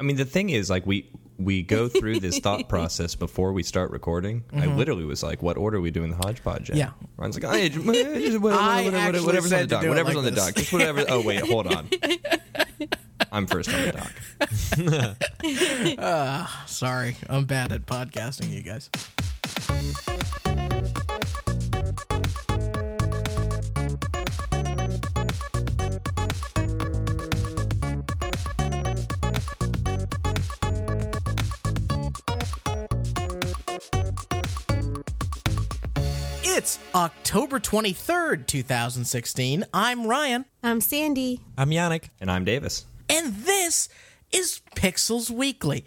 I mean, the thing is, like we we go through this thought process before we start recording. I literally was like, "What order are we doing the hodgepodge?" In? Mm-hmm. Yeah. Ryan's like, "Hey, just- whatever- I whatever- whatever's on the dock. do Whatever's like on the this. dock. Just whatever. Oh wait, hold on. I'm first on the dock. Sorry, I'm bad at podcasting, you guys. October 23rd, 2016. I'm Ryan, I'm Sandy. I'm Yannick. And I'm Davis. and this is Pixels Weekly.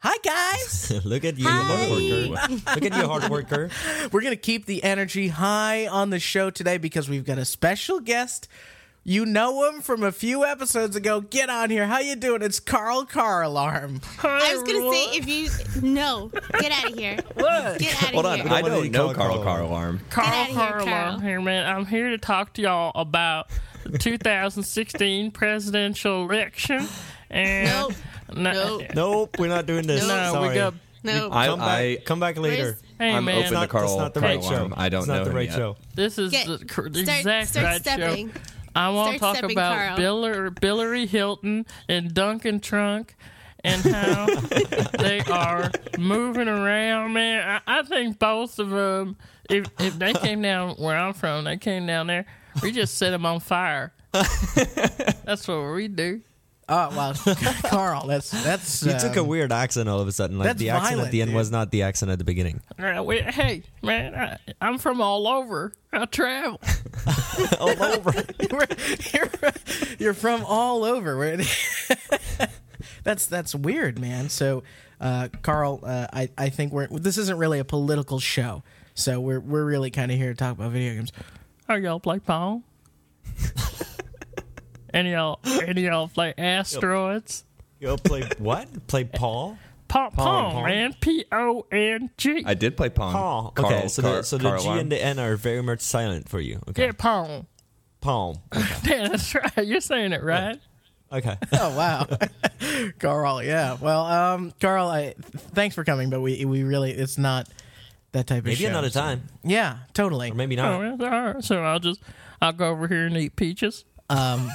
Hi, guys. Look at you, Hi. hard worker. Look at you, hard worker. We're going to keep the energy high on the show today because we've got a special guest. You know him from a few episodes ago. Get on here. How you doing? It's Carl Car Alarm. I was gonna say if you no, get out of here. Get out of Hold on, here. I wanna don't be know Carl Carl Carl. Car Alarm. Get outta Carl here, Carl Carl. here, man. I'm here to talk to y'all about the 2016 presidential election. And Nope. No, Nope. Nope, we're not doing this. no, Sorry. we got. No. I, Come back, I come back later. Where's- Hey, I'm man. open It's to not, Carl that's not the Carl right show. Alarm. I don't it's know not the him right yet. show. This is Get- the, cor- the start, exact start right stepping. Show. I want to talk about Biller, Billary Hilton and Duncan Trunk and how they are moving around, man. I, I think both of them, if, if they came down where I'm from, they came down there, we just set them on fire. That's what we do. Oh wow, Carl, that's that's. You took a um, weird accent all of a sudden. Like that's the accent violent, at the end dude. was not the accent at the beginning. Uh, we, hey, man, I, I'm from all over. I travel. all over. you're, you're, you're from all over. We're- that's that's weird, man. So, uh, Carl, uh, I I think we're this isn't really a political show. So we're we're really kind of here to talk about video games. Are y'all play Pong? Any y'all, any y'all play asteroids? Go play what? Play Paul? Pong, Pong, Pong. man. P O N G. I did play Pong. Paul. Carl, okay, so Car- the, so the G Alarm. and the N are very much silent for you. Okay. Yeah, Pong. Paul. Yeah, that's right. You're saying it right. Okay. Oh wow, Carl. Yeah. Well, um, Carl, I thanks for coming, but we we really it's not that type of Maybe show. another time. Yeah, totally. Or maybe Oh, not. well, all right. So I'll just, I'll go over here and eat peaches. Um,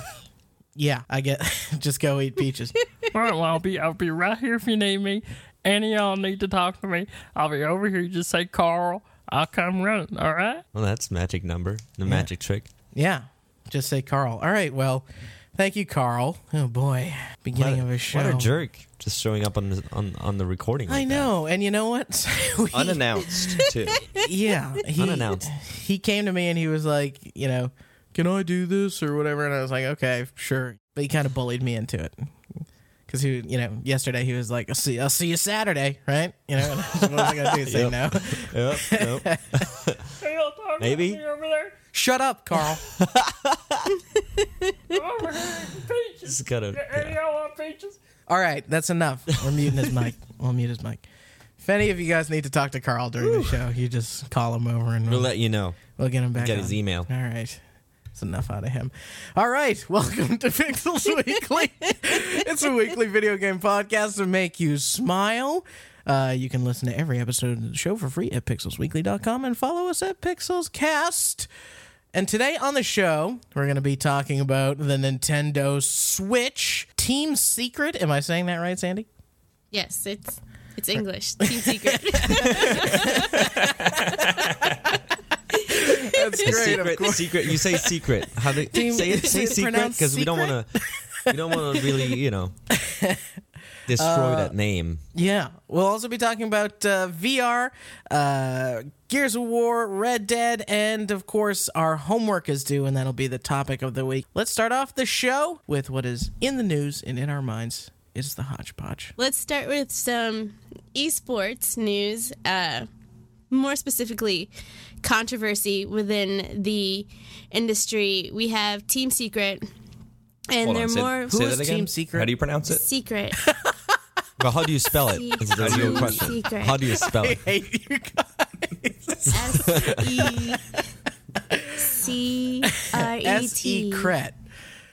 yeah, I get. just go eat peaches. All right, well, I'll be, I'll be right here if you need me. Any of y'all need to talk to me. I'll be over here. You just say Carl. I'll come running. All right. Well, that's magic number. The magic trick. Yeah, just say Carl. All right. Well, thank you, Carl. Oh boy, beginning of a show. What a jerk! Just showing up on the on, on the recording. I like know, and you know what? We- Unannounced too. yeah, he, Unannounced. He came to me and he was like, you know, can I do this or whatever? And I was like, okay, sure. But he kind of bullied me into it because he, you know, yesterday he was like, I'll see, I'll see you Saturday, right? You know, what was I gonna do? Say no? that. Yep. yep. Hey, y'all talking Maybe. to me over there? Shut up, Carl. Over here peaches. Just gotta. Any y'all want peaches? All right, that's enough. We're muting his mic. We'll mute his mic. If any of you guys need to talk to Carl during the show, you just call him over and We'll we'll, let you know. we'll get him back. Get on. his email. All right. That's enough out of him. All right. Welcome to Pixels Weekly. it's a weekly video game podcast to make you smile. Uh, you can listen to every episode of the show for free at pixelsweekly.com and follow us at pixelscast. And today on the show, we're going to be talking about the Nintendo Switch Team Secret. Am I saying that right, Sandy? Yes, it's it's English. Team secret. That's secret, secret. You say secret. How do Team- say it? is Say it secret because we don't want to. We don't want to really, you know, destroy that name. Yeah. We'll also be talking about uh, VR, uh, Gears of War, Red Dead, and of course, our homework is due, and that'll be the topic of the week. Let's start off the show with what is in the news and in our minds is the hodgepodge. Let's start with some esports news. Uh, more specifically, controversy within the industry. We have Team Secret, and Hold they're on, say, more say is that again. Team Secret? How do you pronounce it? secret. But how do you spell it? Is the Team real question. Secret. How do you spell it? hate you guys. S E C R E S E T. Cret.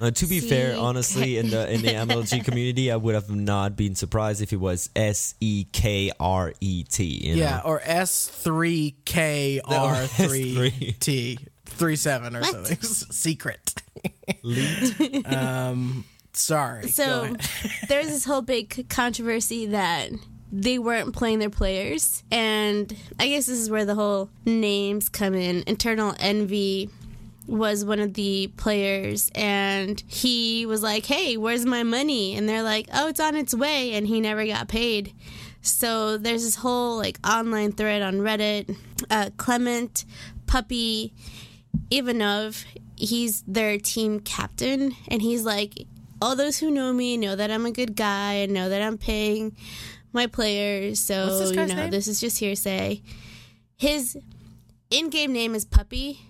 Uh, to be fair, honestly, in the in the MLG community, I would have not been surprised if it was S E K R E T. you know? Yeah, or S three K R three T three seven or What? something. Secret. Lead. Um, sorry. So ahead. there's this whole big controversy that they weren't playing their players. And I guess this is where the whole names come in. Eternal Envy was one of the players and he was like, Hey, where's my money? And they're like, Oh, it's on its way. And he never got paid. So there's this whole like online thread on Reddit. Uh, Clement Puppey Ivanov, he's their team captain, and he's like, all those who know me know that I'm a good guy and know that I'm paying my players. So you know, name? this is just hearsay. His in-game name is Puppey,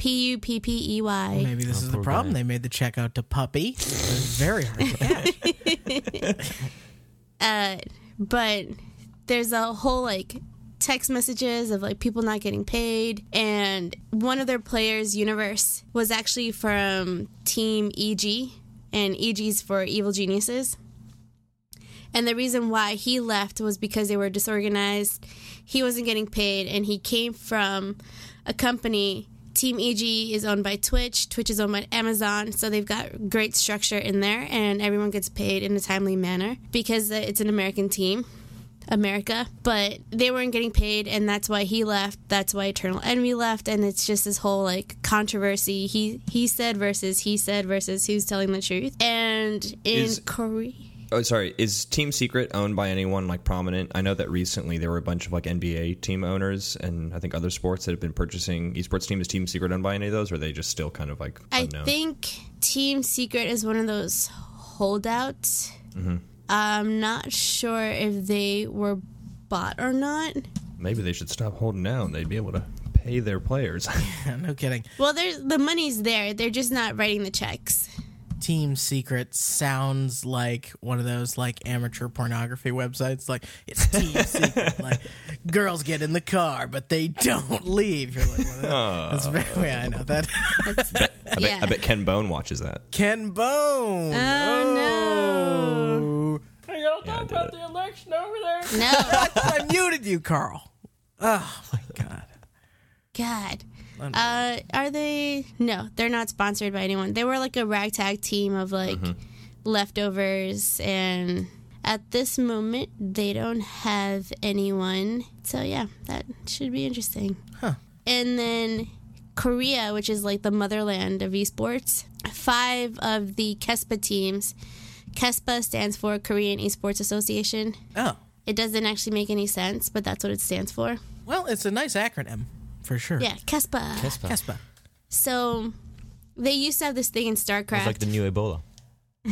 P U P P E Y. Maybe this Oh, is the problem. guy. They made the check out to Puppy. Very hard to catch. Uh, but there's a whole like text messages of like people not getting paid and one of their players universe was actually from team eg and eg's for evil geniuses and the reason why he left was because they were disorganized he wasn't getting paid and he came from a company team eg is owned by twitch twitch is owned by amazon so they've got great structure in there and everyone gets paid in a timely manner because it's an american team America, but they weren't getting paid, and that's why he left. That's why Eternal Envy left, and it's just this whole like controversy. He he said versus he said versus who's telling the truth. And in Is- Korea, Oh, sorry. Is Team Secret owned by anyone like prominent? I know that recently there were a bunch of like NBA team owners and I think other sports that have been purchasing esports team. Is Team Secret owned by any of those, or are they just still kind of like I unknown? think Team Secret is one of those holdouts. Mm-hmm. I'm not sure if they were bought or not. Maybe they should stop holding out. They'd be able to pay their players. no kidding. Well, there's the money's there. They're just not writing the checks. Team Secret sounds like one of those like amateur pornography websites. Like it's Team Secret. Like girls get in the car, but they don't leave. You're like, well, oh. that's very. Yeah, I know that. I, bet, Yeah. I bet Ken Bone watches that. Ken Bone. Oh, no. Oh. Are y'all Yeah, I talking did about it. the election over there? No, I muted you, Carl. Oh my god. God. Uh, are they? No, they're not sponsored by anyone. They were like a ragtag team of like leftovers, and at this moment, they don't have anyone. So yeah, that should be interesting. Huh. And then Korea, which is like the motherland of esports, five of the KESPA teams. KESPA stands for Korean Esports Association. Oh. It doesn't actually make any sense, but that's what it stands for. Well, it's a nice acronym for sure. Yeah, KESPA. Kespa. Kespa. So they used to have this thing in StarCraft. It's like the new Ebola.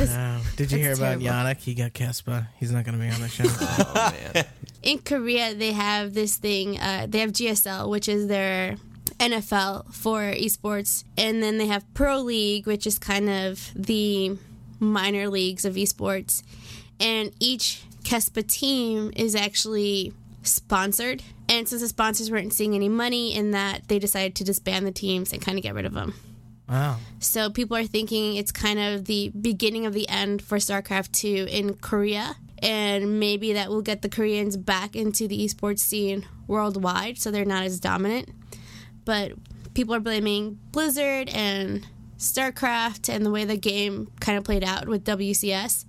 Oh, did you hear about terrible. Yannick? He got Kespa. He's not going to be on the show. Oh man. in Korea, they have this thing. Uh, they have GSL, which is their NFL for esports, and then they have Pro League, which is kind of the minor leagues of esports. And each KESPA team is actually sponsored. And since the sponsors weren't seeing any money in that, they decided to disband the teams and kind of get rid of them. wow. So people are thinking it's kind of the beginning of the end for StarCraft 2 in Korea. And maybe that will get the Koreans back into the esports scene worldwide so they're not as dominant. But people are blaming Blizzard and StarCraft and the way the game kind of played out with WCS.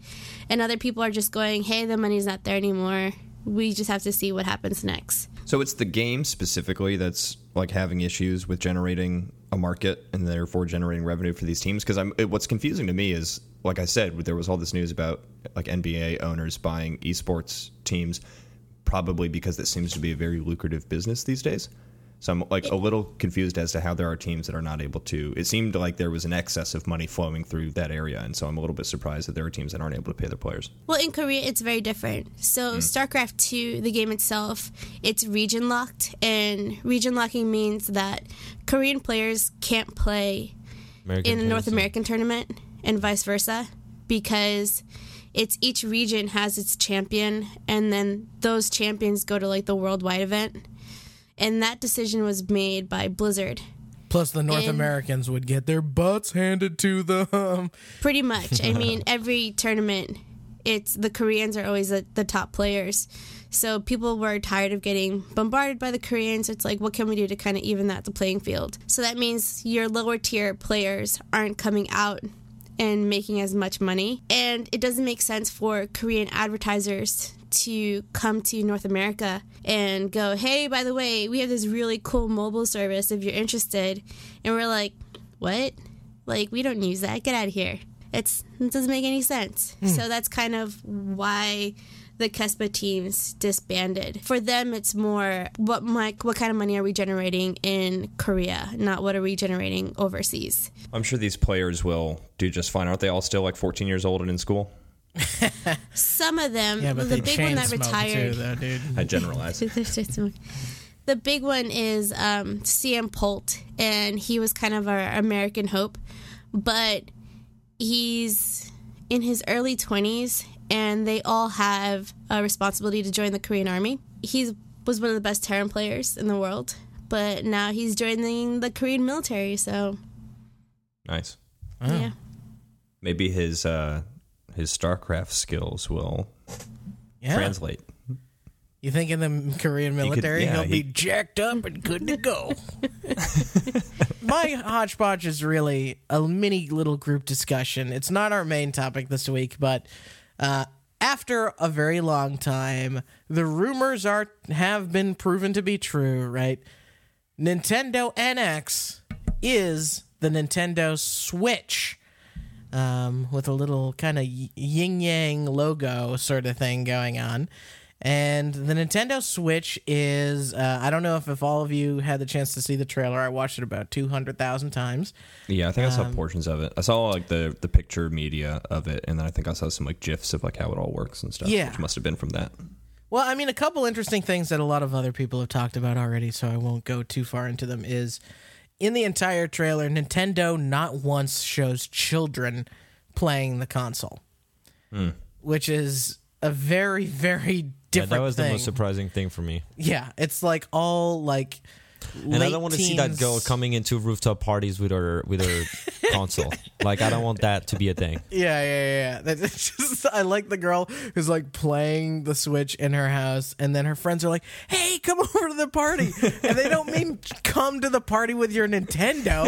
And other people are just going, hey, the money's not there anymore. We just have to see what happens next. So it's the game specifically that's like having issues with generating a market and therefore generating revenue for these teams. Because I'm it, what's confusing to me is, like I said, there was all this news about like NBA owners buying esports teams, probably because that seems to be a very lucrative business these days. So I'm like a little confused as to how there are teams that are not able to. It seemed like there was an excess of money flowing through that area, and so I'm a little bit surprised that there are teams that aren't able to pay their players. Well, in Korea, it's very different. So, hmm. StarCraft 2, the game itself, it's region locked. And region locking means that Korean players can't play American in the North American tournament and vice versa because it's each region has its champion and then those champions go to like the worldwide event. And that decision was made by Blizzard. Plus, the North And- Americans would get their butts handed to them. Pretty much. I mean, every tournament, it's the Koreans are always the, the top players. So people were tired of getting bombarded by the Koreans. It's like, what can we do to kind of even that the playing field? So that means your lower tier players aren't coming out and making as much money. And it doesn't make sense for Korean advertisers to come to North America and go, hey, by the way, we have this really cool mobile service if you're interested. And we're like, what? Like, we don't use that. Get out of here. It's, it doesn't make any sense. Hmm. So that's kind of why the Kespa teams disbanded. For them, it's more what my, what kind of money are we generating in Korea, not what are we generating overseas. I'm sure these players will do just fine. Aren't they all still like 14 years old and in school? Some of them, Yeah, but the they big chain one that retired, too, though, dude. I generalize. the big one is um, CM Polt, and he was kind of our American hope, but he's in his early 20s, and they all have a responsibility to join the Korean Army. He was one of the best Terran players in the world, but now he's joining the Korean military, so Nice. yeah. Maybe his uh, his StarCraft skills will Yeah. translate. You think in the Korean military yeah, he'll he- be jacked up and good to go? My hodgepodge is really a mini little group discussion. It's not our main topic this week, but uh, after a very long time, the rumors are have been proven to be true. Right? Nintendo NX is the Nintendo Switch um, with a little kind of yin yang logo sort of thing going on. And the Nintendo Switch is, uh, I don't know if, if all of you had the chance to see the trailer. I watched it about 200,000 times. Yeah, I think I saw Um, portions of it. I saw like the the picture media of it, and then I think I saw some like gifs of like how it all works and stuff. Yeah. which must have been from that. Well, I mean, a couple interesting things that a lot of other people have talked about already, so I won't go too far into them. Is in the entire trailer, Nintendo not once shows children playing the console, hmm. which is a very, very Yeah, different that was thing. the most surprising thing for me. Yeah, it's like all like. And I don't want to see that girl coming into rooftop parties with her with her console. Like I don't want that to be a thing. Yeah, yeah, yeah. That's just I like the girl who's like playing the Switch in her house, and then her friends are like, "Hey, come over to the party," and they don't mean come to the party with your Nintendo.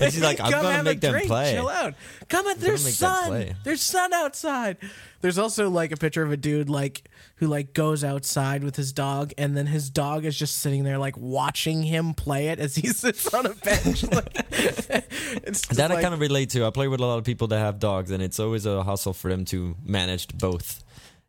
And she's like, I'm Come gonna have make a them drink, play. Chill out. Come at gonna there's make them sun. There's sun outside. There's also like a picture of a dude like who like goes outside with his dog, and then his dog is just sitting there like watching him play it as he sits on a bench. like, it's just That I like- kind of relate to. I play with a lot of people that have dogs, and it's always a hustle for them to manage both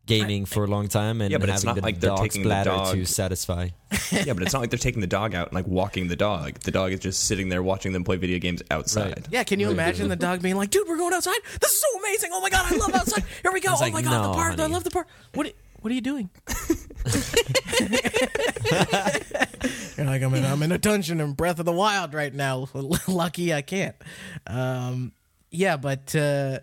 gaming for a long time and Yeah, but it's having not the like they're dog's taking the bladder dog- to satisfy. yeah, but it's not like they're taking the dog out and like walking the dog. The dog is just sitting there watching them play video games outside. Right. Yeah, can you imagine the dog being like, "Dude, we're going outside. This is so amazing. Oh my god, I love outside. Here we go. Oh like, my god, the "No, park. I love the park. What? What are you doing? You're like, I'm in, I'm in a dungeon in Breath of the Wild right now. Lucky I can't. Um, yeah, but uh,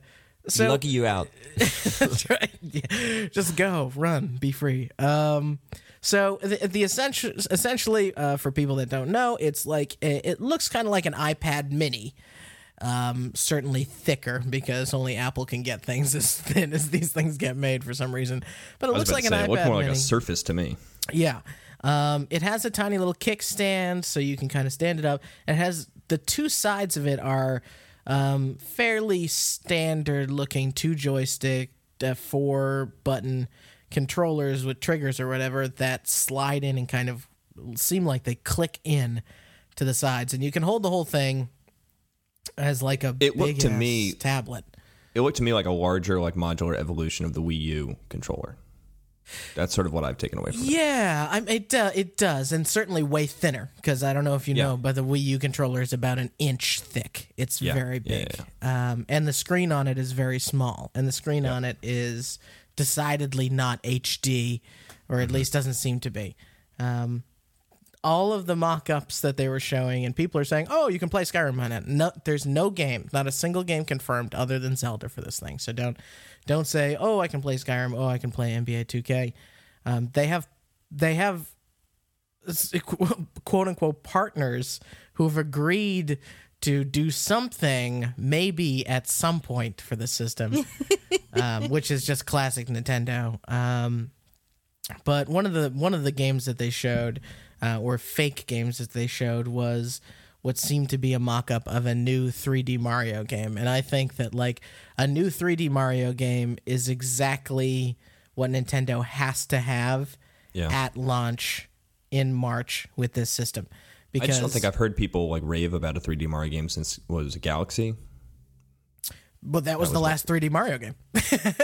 so Lucky you out. That's right. Yeah. Just go, run, be free. Um, so the, the essential, essentially, uh, for people that don't know, it's like it, it looks kind of like an iPad Mini. Um, certainly thicker because only Apple can get things as thin as these things get made for some reason. But it looks like an say, iPad it looked more like a Surface to me. Yeah. Um, it has a tiny little kickstand, so you can kind of stand it up. It has the two sides of it are um, fairly standard looking two joystick, uh, four button controllers with triggers or whatever that slide in and kind of seem like they click in to the sides, and you can hold the whole thing as like a It looked to me- tablet. It looked to me like a larger, like modular evolution of the Wii U controller. That's sort of what I've taken away from it. Yeah, it uh, it does, and certainly way thinner because I don't know if you Yeah. know, but the Wii U controller is about an inch thick. It's Yeah. very Yeah, big, Um, and the screen on it is very small, and the screen on it is decidedly not HD, or Mm-hmm. at least doesn't seem to be. Um, all of the mock-ups that they were showing, and people are saying, "Oh, you can play Skyrim on it." No, there's no game, not a single game confirmed other than Zelda for this thing. So don't don't say, "Oh, I can play Skyrim." Oh, I can play NBA 2K. Um, they have they have quote unquote partners who have agreed to do something maybe at some point for the system, um, which is just classic Nintendo. Um, but one of the one of the games that they showed, uh, or fake games that they showed, was what seemed to be a mock-up of a new 3D Mario game, and I think that like a new 3D Mario game is exactly what Nintendo has to have Yeah. at launch in March with this system. I Because just don't think I've heard people like rave about a 3D Mario game since was it, Galaxy? but that was the last 3D Mario game.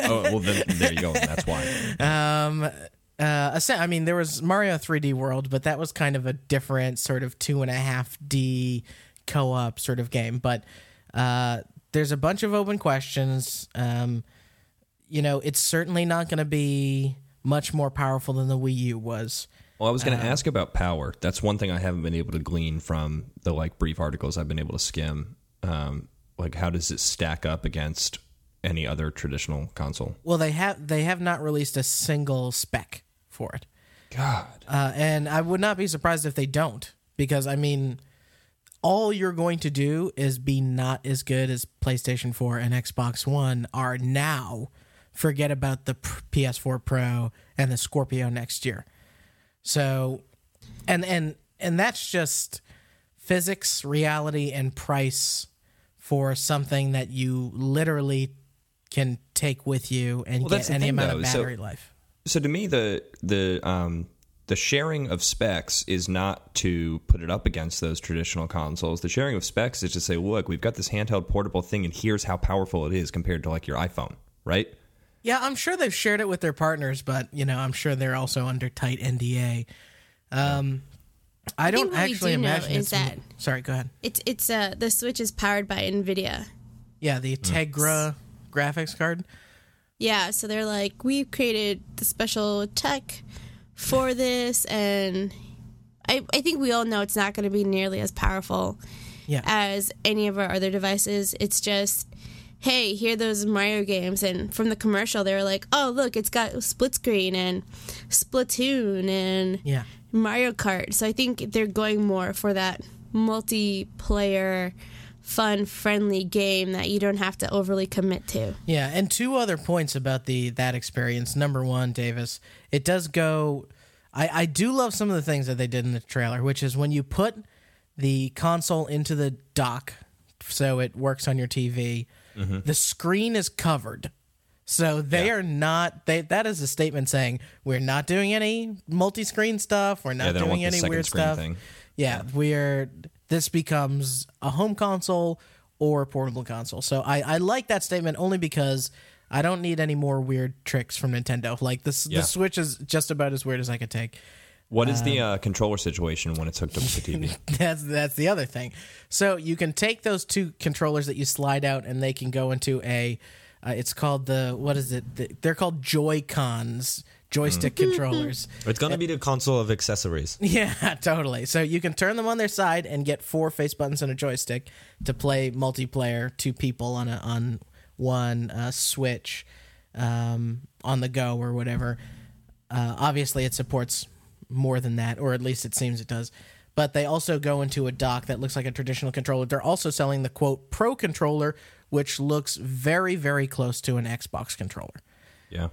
oh well, then there you go. That's why. Um, uh, I mean, there was Mario 3D World, but that was kind of a different sort of two and a half D co-op sort of game. But uh, there's a bunch of open questions. Um, you know, it's certainly not going to be much more powerful than the Wii U was. Well, I was going to ask about power. That's one thing I haven't been able to glean from the like brief articles I've been able to skim. Um, like, how does it stack up against any other traditional console? Well, they have they have not released a single spec for it. God, Uh, and I would not be surprised if they don't, because I mean, all you're going to do is be not as good as PlayStation 4 and Xbox One are now. Forget about the PS4 Pro and the Scorpio next year. So, and and and that's just physics, reality, and price for something that you literally can take with you and Well, get any thing, amount of though. So- battery life. So to me, the the um, the sharing of specs is not to put it up against those traditional consoles. The sharing of specs is to say, look, we've got this handheld portable thing, and here's how powerful it is compared to like your iPhone, right? Yeah, I'm sure they've shared it with their partners, but you know, I'm sure they're also under tight NDA. Um, I don't think actually do know imagine is it's. that- Sorry, go ahead. It's it's uh the Switch is powered by Nvidia. Yeah, the Tegra graphics card. Yeah, so they're like, we've created the special tech for this, and I, I think we all know it's not going to be nearly as powerful Yeah, as any of our other devices. It's just, hey, here are those Mario games, and from the commercial, they were like, oh, look, it's got split screen and Splatoon and yeah, Mario Kart. So I think they're going more for that multiplayer, fun, friendly game that you don't have to overly commit to. yeah. And two other points about the that experience. Number one, Davis, it does go. I I do love some of the things that they did in the trailer, which is when you put the console into the dock, so it works on your TV. The screen is covered. So they Yeah. are not they that is a statement saying we're not doing any multi-screen stuff, we're not yeah, doing any weird stuff. thing. Yeah, we're this becomes a home console or a portable console. So I I like that statement only because I don't need any more weird tricks from Nintendo. Like this Yeah. the Switch is just about as weird as I could take. What is Um, the uh, controller situation when it's hooked up to the TV? That's that's the other thing. So you can take those two controllers that you slide out, and they can go into a. Uh, it's called the what is it? The, they're called Joy Cons, joystick controllers. It's gonna be the console of accessories. Yeah, totally. So you can turn them on their side and get four face buttons and a joystick to play multiplayer, two people on a on one uh, Switch, um, on the go or whatever. Uh, obviously, it supports more than that, or at least it seems it does. But they also go into a dock that looks like a traditional controller. They're also selling the quote Pro controller, which looks very, very close to an Xbox controller. yeah.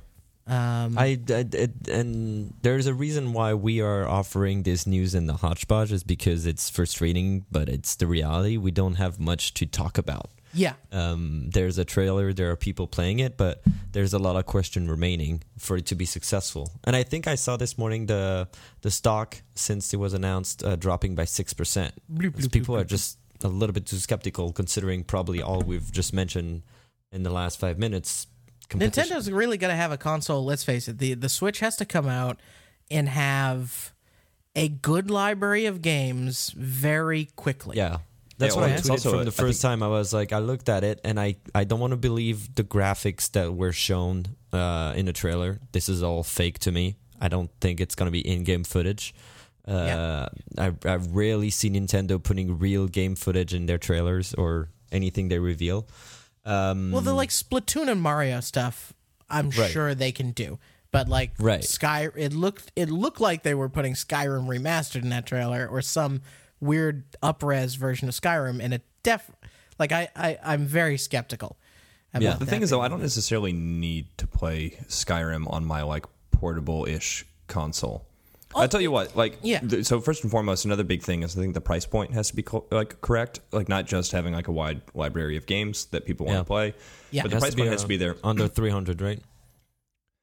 I, I- it- and there's a reason why we are offering this news in the hodgepodge is because it's frustrating, but it's the reality. We don't have much to talk about. Yeah, Um, there's a trailer, there are people playing it, but there's a lot of question remaining for it to be successful. And I think I saw this morning the the stock since it was announced uh, dropping by six percent. People are just a little bit too skeptical, considering probably all we've just mentioned in the last five minutes. Competition. Nintendo's really going to have a console. Let's face it. the The Switch has to come out and have a good library of games very quickly. Yeah. That's Yeah, what well, I tweeted also from a- the I first time. I was like, I looked at it and I, I don't want to believe the graphics that were shown uh, in the trailer. This is all fake to me. I don't think it's going to be in game footage. Uh, I, I rarely see Nintendo putting real game footage in their trailers or anything they reveal. Um, Well, the like Splatoon and Mario stuff, I'm Right. sure they can do. but like Right. Sky, it looked it looked like they were putting Skyrim remastered in that trailer or some weird upres version of Skyrim, and it def like I, I I'm very skeptical. About Yeah. The that thing is, though, I don't necessarily need to play Skyrim on my like portable-ish console. I tell you what, like, Yeah. th- so first and foremost, another big thing is I think the price point has to be co- like correct, like not just having like a wide library of games that people want Yeah. to play, Yeah. but the Has price to be, point has uh, to be there. under 300, right?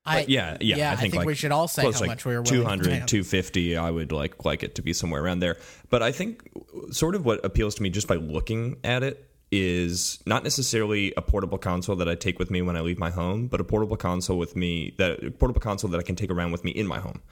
I, But yeah, yeah, yeah. I think, like, we should all say close, how like much we were willing 200 to pay. 250 i would like like it to be somewhere around there but i think sort of what appeals to me just by looking at it is not necessarily a portable console that i take with me when i leave my home but a portable console with me that a portable console that i can take around with me in my home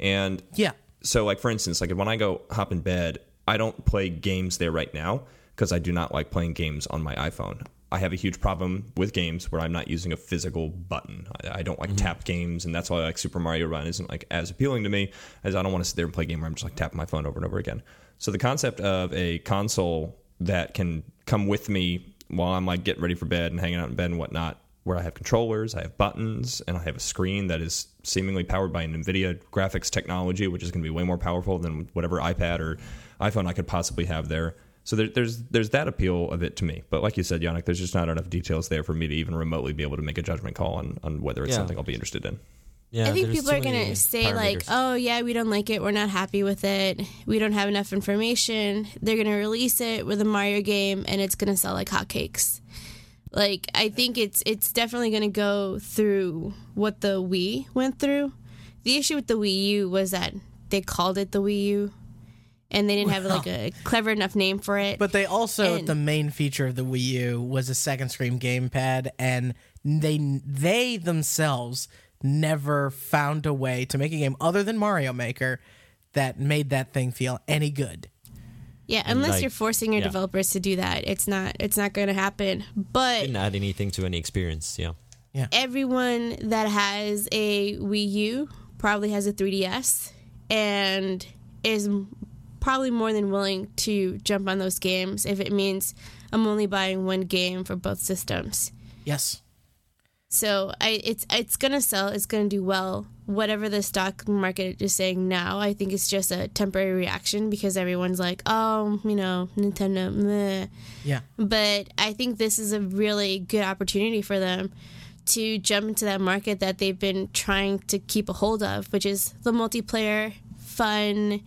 and Yeah, so like for instance like when i go hop in bed i don't play games there right now because i do not like playing games on my iphone. I have a huge problem with games where i'm not using a physical button. I, I don't like mm-hmm. tap games and that's why like super mario run isn't like as appealing to me as i don't want to sit there and play a game where i'm just like tapping my phone over and over again. So the concept of a console that can come with me while i'm like getting ready for bed and hanging out in bed and whatnot where I have controllers, I have buttons, and I have a screen that is seemingly powered by an NVIDIA graphics technology, which is going to be way more powerful than whatever iPad or iPhone I could possibly have there. So there, there's there's that appeal of it to me. But like you said, Yannick, there's just not enough details there for me to even remotely be able to make a judgment call on, on whether it's Yeah. something I'll be interested in. Yeah, I think people are going to say, like, parameters. oh, yeah, we don't like it. We're not happy with it. We don't have enough information. They're going to release it with a Mario game and it's going to sell like hotcakes. Like, I think it's it's definitely going to go through what the Wii went through. The issue with the Wii U was that they called it the Wii U and they didn't have like a clever enough name for it. But they also And- the main feature of the Wii U was a second screen gamepad, and they they themselves never found a way to make a game other than Mario Maker that made that thing feel any good. Yeah, unless like- you're forcing your yeah. developers to do that, it's not it's not going to happen. But Didn't add anything to any experience. Yeah. Yeah. Everyone that has a Wii U probably has a 3DS and is probably more than willing to jump on those games if it means I'm only buying one game for both systems. Yes. So I it's it's gonna sell. It's gonna do well. Whatever the stock market is saying now, I think it's just a temporary reaction because everyone's like, oh, you know, Nintendo. Meh. Yeah. But I think this is a really good opportunity for them to jump into that market that they've been trying to keep a hold of, which is the multiplayer, fun,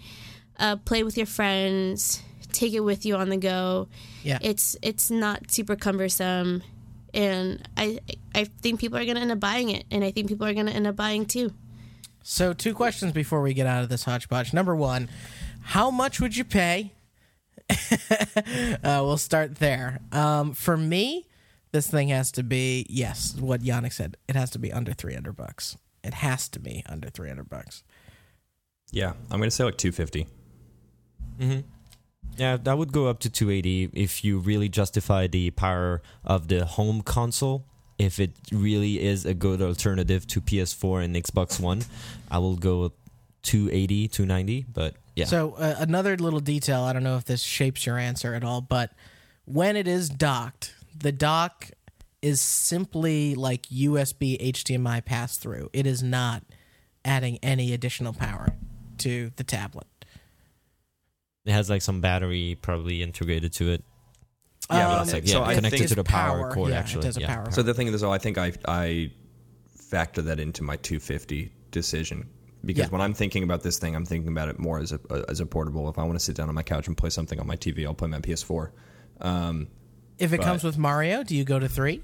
uh, play with your friends, take it with you on the go. Yeah. It's it's not super cumbersome, and I I think people are gonna end up buying it, and I think people are gonna end up buying too. So two questions before we get out of this hodgepodge. Number one, how much would you pay? uh, we'll start there. Um, for me, this thing has to be yes, what Yannick said. It has to be under three hundred bucks. It has to be under three hundred bucks. Yeah, I'm going to say like 250. Yeah, that would go up to 280 if you really justify the power of the home console. If it really is a good alternative to PS4 and Xbox One, I will go 280, 290. But yeah, So uh, another little detail. I don't know if this shapes your answer at all, but when it is docked, the dock is simply like USB HDMI pass through. It is not adding any additional power to the tablet. it has like some battery probably integrated to it. Yeah, but Um, It's like, so yeah, I connected to the power, cord, yeah, actually. It does a yeah. power. So the thing is, though, I think I I factor that into my 250 decision because Yeah. when I'm thinking about this thing, I'm thinking about it more as a as a portable. If I want to sit down on my couch and play something on my TV, I'll play my PS4. Um, if it but- comes with Mario, do you go to three?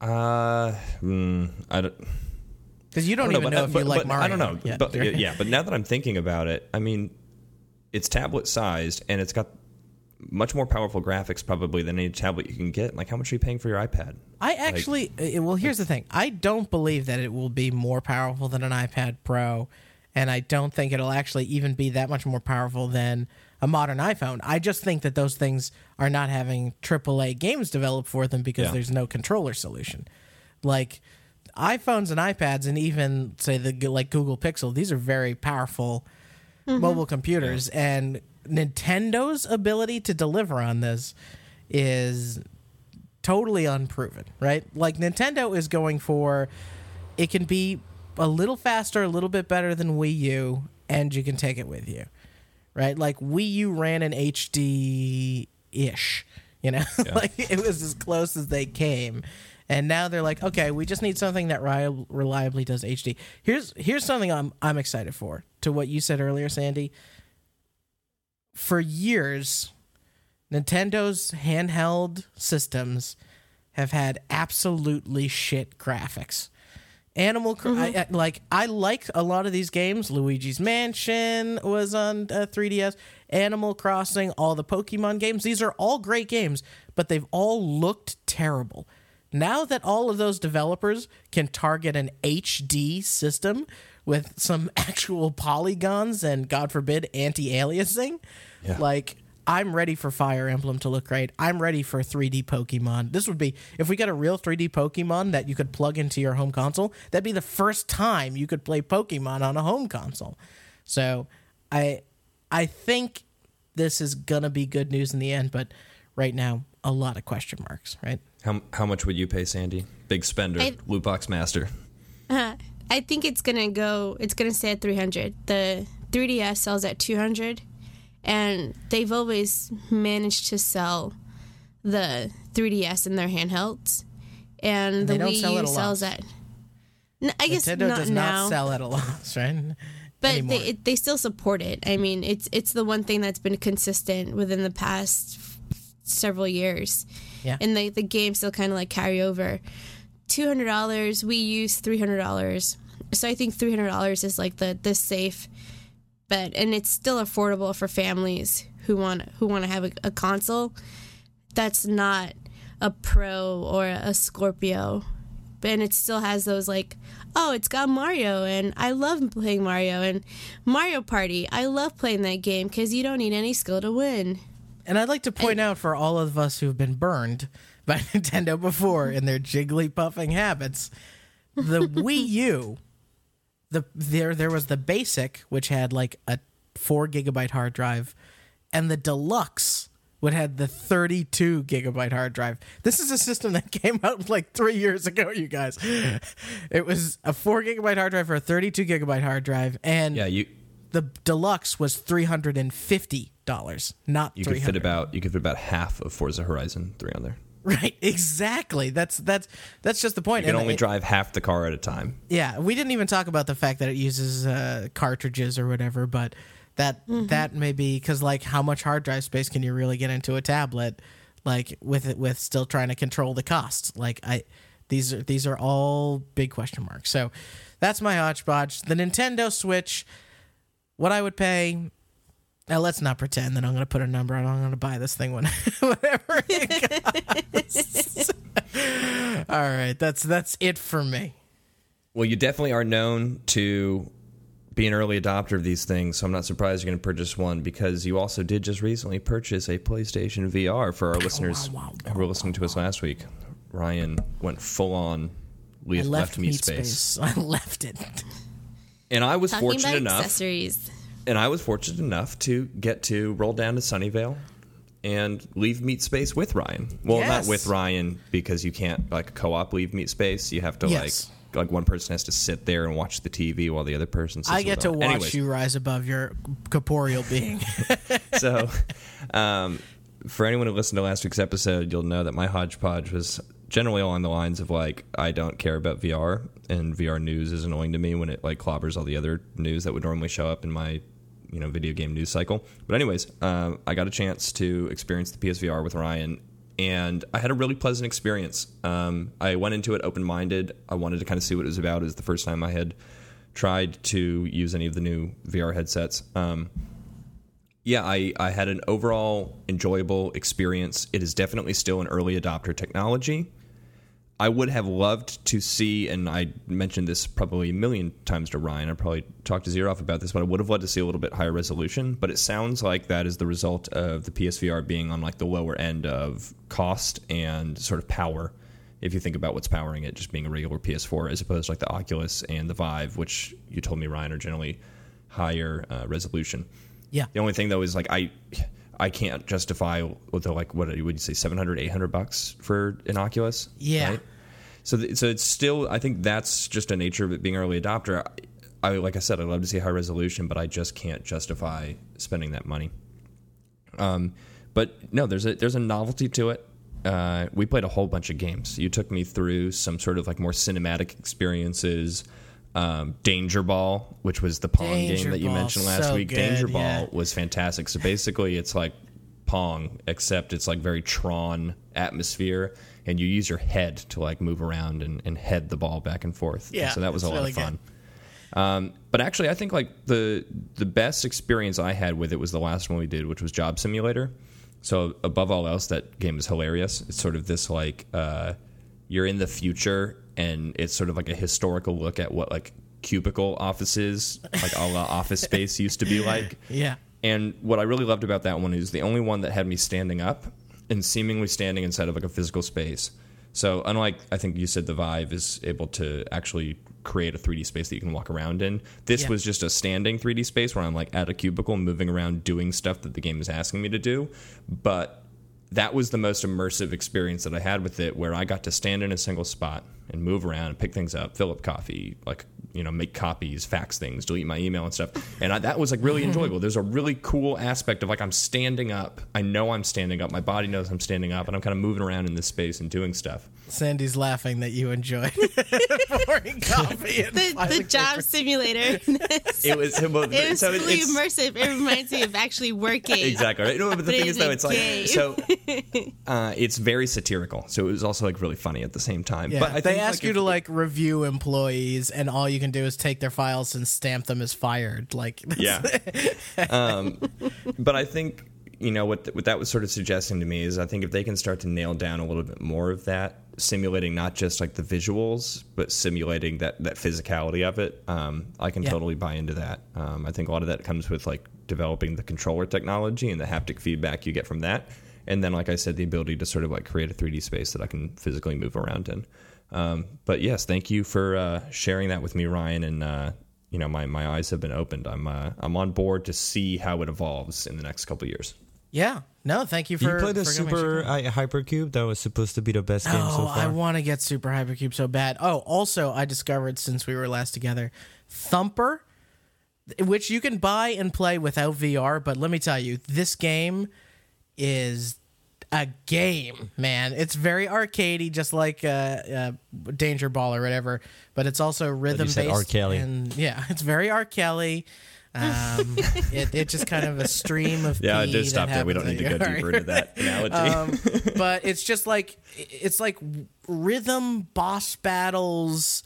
uh, mm, I don't. Because you don't, don't even but- know if but- you like but Mario. I don't know, yet. but yeah, but now that I'm thinking about it, I mean, it's tablet sized and it's got much more powerful graphics probably than any tablet you can get. Like, how much are you paying for your iPad? I actually, uh, well, here's the thing. I don't believe that it will be more powerful than an iPad Pro, and I don't think it'll actually even be that much more powerful than a modern iPhone. I just think that those things are not having AAA games developed for them because Yeah. there's no controller solution. Like iPhones and iPads, and even say the like Google Pixel, these are very powerful mobile computers, and Nintendo's ability to deliver on this is totally unproven, right? Like Nintendo is going for it can be a little faster, a little bit better than Wii U, and you can take it with you, right? Like Wii U ran in HD ish, you know, like it was as close as they came. And now they're like, okay, we just need something that ri- reliably does HD. Here's here's something I'm I'm excited for. To what you said earlier, Sandy. For years, Nintendo's handheld systems have had absolutely shit graphics. Animal Cro- I, I- like I liked a lot of these games. Luigi's Mansion was on uh, 3DS. Animal Crossing, all the Pokemon games. These are all great games, but they've all looked terrible. Now that all of those developers can target an HD system with some actual polygons and God forbid anti-aliasing, like I'm ready for Fire Emblem to look great. I'm ready for 3D Pokemon. This would be if we got a real 3D Pokemon that you could plug into your home console. That'd be the first time you could play Pokemon on a home console. So, I I think this is gonna be good news in the end. But right now, a lot of question marks. Right? How how much would you pay, Sandy? Big spender, I- loot box master. Uh, I think it's gonna go. It's gonna stay at 300. The 3DS sells at 200, and they've always managed to sell the 3DS in their handhelds, and, they the Wii sell U sells loss. at. N- I guess Nintendo not does now, not sell at a loss, right? but anymore. they it, they still support it. I mean, it's it's the one thing that's been consistent within the past f- several years. Yeah. and the the games still kind of like carry over. Two hundred dollars. We use three hundred dollars. So I think three hundred dollars is like the the safe bet, and it's still affordable for families who want who want to have a, a console that's not a Pro or a Scorpio, but and it still has those like, oh, it's got Mario, and I love playing Mario and Mario Party. I love playing that game because you don't need any skill to win. And I'd like to point out for all of us who've been burned by Nintendo before in their jiggly puffing habits, the Wii U, the there there was the basic, which had like a four gigabyte hard drive, and the deluxe would had the 32 gigabyte hard drive. This is a system that came out like three years ago, you guys. It was a four gigabyte hard drive for a 32 gigabyte hard drive, and Yeah, you the deluxe was three hundred and fifty dollars, not you could fit about you could fit about half of Forza Horizon three on there. Right, exactly. That's that's that's just the point. You can And only it- drive half the car at a time. Yeah, we didn't even talk about the fact that it uses uh, cartridges or whatever, but that that may be because like how much hard drive space can you really get into a tablet, like with it with still trying to control the cost. Like I, these are these are all big question marks. So that's my hodgepodge. The Nintendo Switch, what I would pay. Now let's not pretend that I'm going to put a number on. I'm going to buy this thing when whatever it costs. all right, that's that's it for me. Well, you definitely are known to be an early adopter of these things, so I'm not surprised you're going to purchase one because you also did just recently purchase a PlayStation VR for our listeners who were listening to us last week. Ryan went full on I left, left, me space. space. I left it. and I was Talking fortunate about enough, accessories. And I was fortunate enough to get to roll down to Sunnyvale and leave meat space with Ryan. Well, Yes. not with Ryan because you can't like co-op leave meat space. You have to Yes. like like one person has to sit there and watch the TV while the other person. Sits I get to watch Anyways, you rise above your corporeal being. so, um, for anyone who listened to last week's episode, you'll know that my hodgepodge was generally along the lines of like I don't care about VR, and VR news is annoying to me when it like clobbers all the other news that would normally show up in my you know video game news cycle. But anyways, um, I got a chance to experience the PSVR with Ryan. And I had a really pleasant experience. Um, I went into it open minded. I wanted to kind of see what it was about. It was the first time I had tried to use any of the new VR headsets. Um, yeah, I, I had an overall enjoyable experience. It is definitely still an early adopter technology. I would have loved to see, and I mentioned this probably a million times to Ryan. I probably talked to Zeroff about this, but I would have loved to see a little bit higher resolution. But it sounds like that is the result of the PSVR being on like the lower end of cost and sort of power. If you think about what's powering it, just being a regular PS4 as opposed to like the Oculus and the Vive, which you told me Ryan are generally higher uh, resolution. yeah. The only thing though is like I I can't justify with the like what would you say 700 800 bucks for an Oculus. Yeah. So, th- so it's still. I think that's just a nature of it being early adopter. I, I like I said, I love to see high resolution, but I just can't justify spending that money. Um, but no, there's a there's a novelty to it. Uh, we played a whole bunch of games. You took me through some sort of like more cinematic experiences. Um, Danger Ball, which was the Pong Danger game that you Ball, mentioned last so week. good, Danger Ball yeah. was fantastic. So basically, it's like Pong, except it's like very Tron atmosphere, and you use your head to like move around and, and head the ball back and forth. Yeah, so that was a it's lot really of good. fun. Um, but actually, I think like the the best experience I had with it was the last one we did, which was Job Simulator. So above all else, that game is hilarious. It's sort of this like uh, you're in the future, and it's sort of like a historical look at what like cubicle offices, like a la Office Space, used to be like. Yeah. And what I really loved about that one is the only one that had me standing up and seemingly standing inside of like a physical space. So unlike I think you said the Vive is able to actually create a 3D space that you can walk around in, this Yeah. was just a standing 3D space where I'm like at a cubicle moving around doing stuff that the game is asking me to do. But that was the most immersive experience that I had with it, where I got to stand in a single spot and move around and pick things up, fill up coffee, like you know, make copies, fax things, delete my email and stuff. And I, that was like really enjoyable. There's a really cool aspect of like I'm standing up. I know I'm standing up. My body knows I'm standing up, and I'm kind of moving around in this space and doing stuff. Sandy's laughing that you enjoy pouring coffee and The, the job paper. simulator. It was well, It was so really it's- immersive. It reminds me of actually working. Exactly. Right? No, but the But thing it is, is though, a it's like so. Uh, it's very satirical, so it was also like really funny at the same time. Yeah, but I they think, ask like, you if- to like review employees, and all you can do is take their files and stamp them as fired. Like, Yeah. um, but I think you know what what that was sort of suggesting to me is I think if they can start to nail down a little bit more of that, simulating not just like the visuals, but simulating that that physicality of it, um, I can Yeah. totally buy into that. Um, I think a lot of that comes with like developing the controller technology and the haptic feedback you get from that. And then, like I said, the ability to sort of like create a 3D space that I can physically move around in. Um, but yes, thank you for uh, sharing that with me, Ryan. And uh, you know, my, my eyes have been opened. I'm uh, I'm on board to see how it evolves in the next couple of years. yeah, no, thank you You for. played the for. Super uh, Hypercube that was supposed to be the best game so Oh, I want to get Super Hypercube so bad. Oh, also, I discovered since we were last together, Thumper, which you can buy and play without VR. But let me tell you, this game is a game, man. It's very arcadey, just like uh, uh, Danger Ball or whatever. But it's also rhythm based. R. Kelly. And yeah, it's very R. Kelly. Um, it, it just kind of a stream of Yeah, I pee did stop there. We don't need to go deeper into that analogy. um, but it's just like it's like rhythm boss battles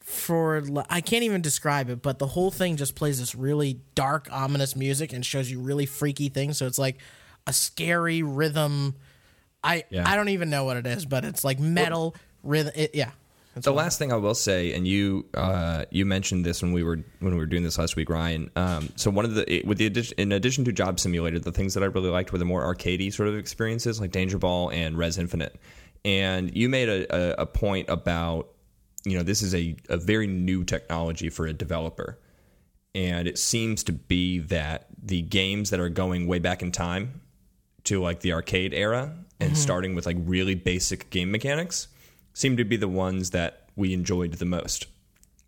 for I can't even describe it, but the whole thing just plays this really dark, ominous music and shows you really freaky things. So it's like a scary rhythm. I Yeah. I don't even know what it is, but it's like metal rhythm. It, yeah, That's the last thing I will say, and you uh, you mentioned this when we were when we were doing this last week, Ryan. Um, so one of the it- with the addition, in addition to Job Simulator, the things that I really liked were the more arcadey sort of experiences like Danger Ball and Rez Infinite. And you made a, a, a point about you know this is a, a very new technology for a developer, and it seems to be that the games that are going way back in time to like the arcade era and starting with like really basic game mechanics seem to be the ones that we enjoyed the most.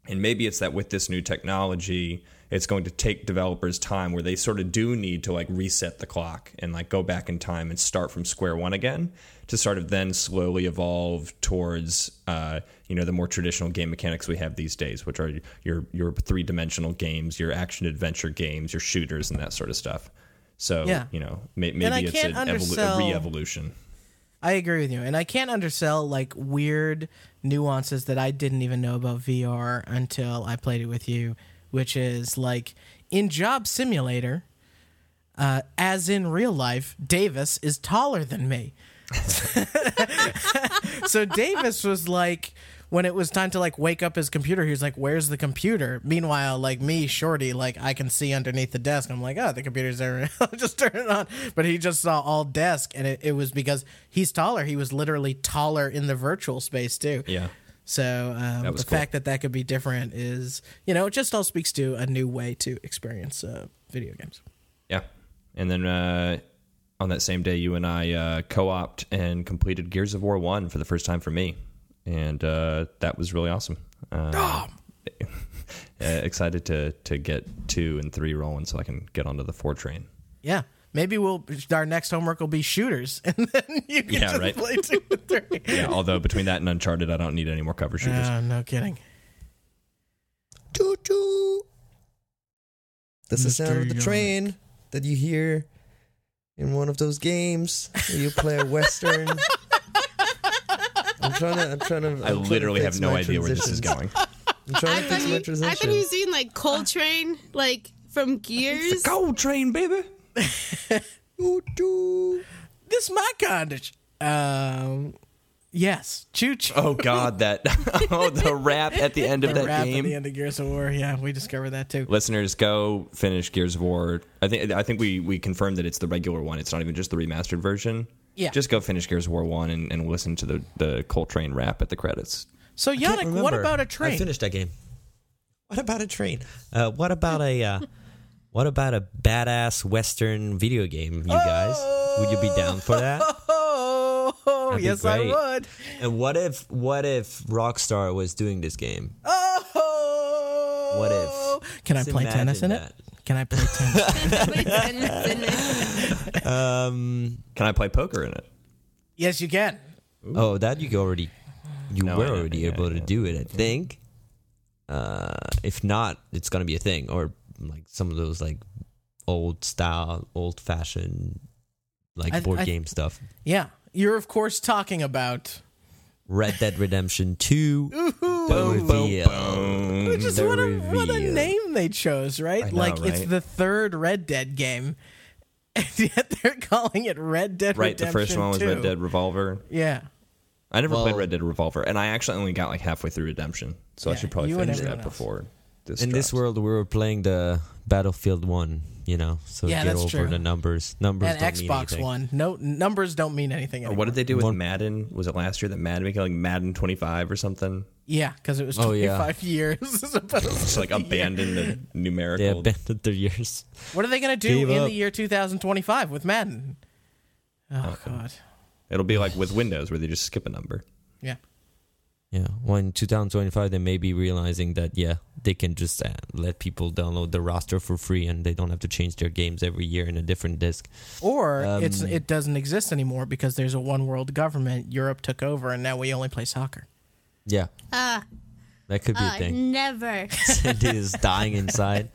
And maybe it's that with this new technology, it's going to take developers time where they sort of do need to like reset the clock and like go back in time and start from square one again to sort of then slowly evolve towards uh, you know the more traditional game mechanics we have these days, which are your your three dimensional games, your action adventure games, your shooters, and that sort of stuff. So Yeah. you know may, maybe it's an evolu- a re-evolution. I agree with you, and I can't undersell like weird nuances that I didn't even know about VR until I played it with you, which is like in Job Simulator, uh, as in real life, Davis is taller than me. so Davis was like, when it was time to like wake up his computer, he was like, "Where's the computer?" Meanwhile, like me, Shorty, like I can see underneath the desk. I'm like, "Oh, the computer's there." I'll just turn it on. But he just saw all desk, and it, it was because he's taller. He was literally taller in the virtual space too. Yeah. So um, the cool. fact that that could be different is, you know, it just all speaks to a new way to experience uh, video games. Yeah. And then uh, on that same day, you and I uh, co opt and completed Gears of War 1 for the first time for me. And uh, that was really awesome. Uh, uh, excited to to get two and three rolling so I can get onto the four train. Yeah. Maybe we'll our next homework will be shooters, and then you can Yeah, just right. play two and three. Yeah, although between that and Uncharted, I don't need any more cover shooters. Uh, no kidding. Choo choo. That's the sound of the Yark. train that you hear in one of those games where you play a western. I'm trying to. I'm trying to. I'm I trying to literally have no idea where this is going. I'm trying I to thought, fix my you, I transition. thought he was like Cole Train, like from Gears. Gold train, baby. Choo choo. This my kind of. Um, yes, choo choo. Oh God, that oh the rap at the end of the that rap game. at the end of Gears of War. Yeah, we discovered that too. Listeners, go finish Gears of War. I think I think we we confirmed that it's the regular one. It's not even just the remastered version. Yeah. Just go finish Gears of War one and, and listen to the the Cole Train rap at the credits. So Yannick, what about a train? I finished that game. What about a train? Uh, what about a uh, what about a badass western video game? You guys, would you be down for that? Oh, That'd yes, I would. And what if what if Rockstar was doing this game? Oh, What if? Can I play tennis in imagine it? Can I play tennis? Um. Can I play poker in it? yes, you can. Oh, that you already you No, were already yeah, able to yeah. do it. I think. Uh, if not, it's gonna be a thing, or like some of those like old style, old fashioned, like I- board I- game stuff. Yeah, you're of course talking about Red Dead Redemption Two. The Boom, boom, reveal. boom. which is what a, what a name they chose, right? Know, like it's the third Red Dead game, and yet they're calling it Red Dead Right, the first one was 2. Red Dead Revolver. Yeah, I never played Red Dead Revolver, and I actually only got like halfway through Redemption, so I should probably finish that else. before this. In this world, we were playing the Battlefield One. You know, so Yeah, get that's over true. the numbers. Numbers and don't Xbox anything. One. No numbers don't mean anything Or what did they do with One- Madden? Was it last year that Madden became like Madden 25 or something? Yeah, because it was Oh, 25 yeah. years as opposed Just like the year. abandon the numerical. They abandoned their years. What are they going to do Gave in up. the year 2025 with Madden? Oh God. It'll be like with Windows where they just skip a number. Yeah. Yeah. Well, in 2025, they may be realizing that, yeah, they can just uh, let people download the roster for free and they don't have to change their games every year in a different disc. Or it's Um, it doesn't exist anymore because there's a one world government. Europe took over, and now we only play soccer. Yeah. Ah, That could be a ah, thing. never. Cindy is dying inside.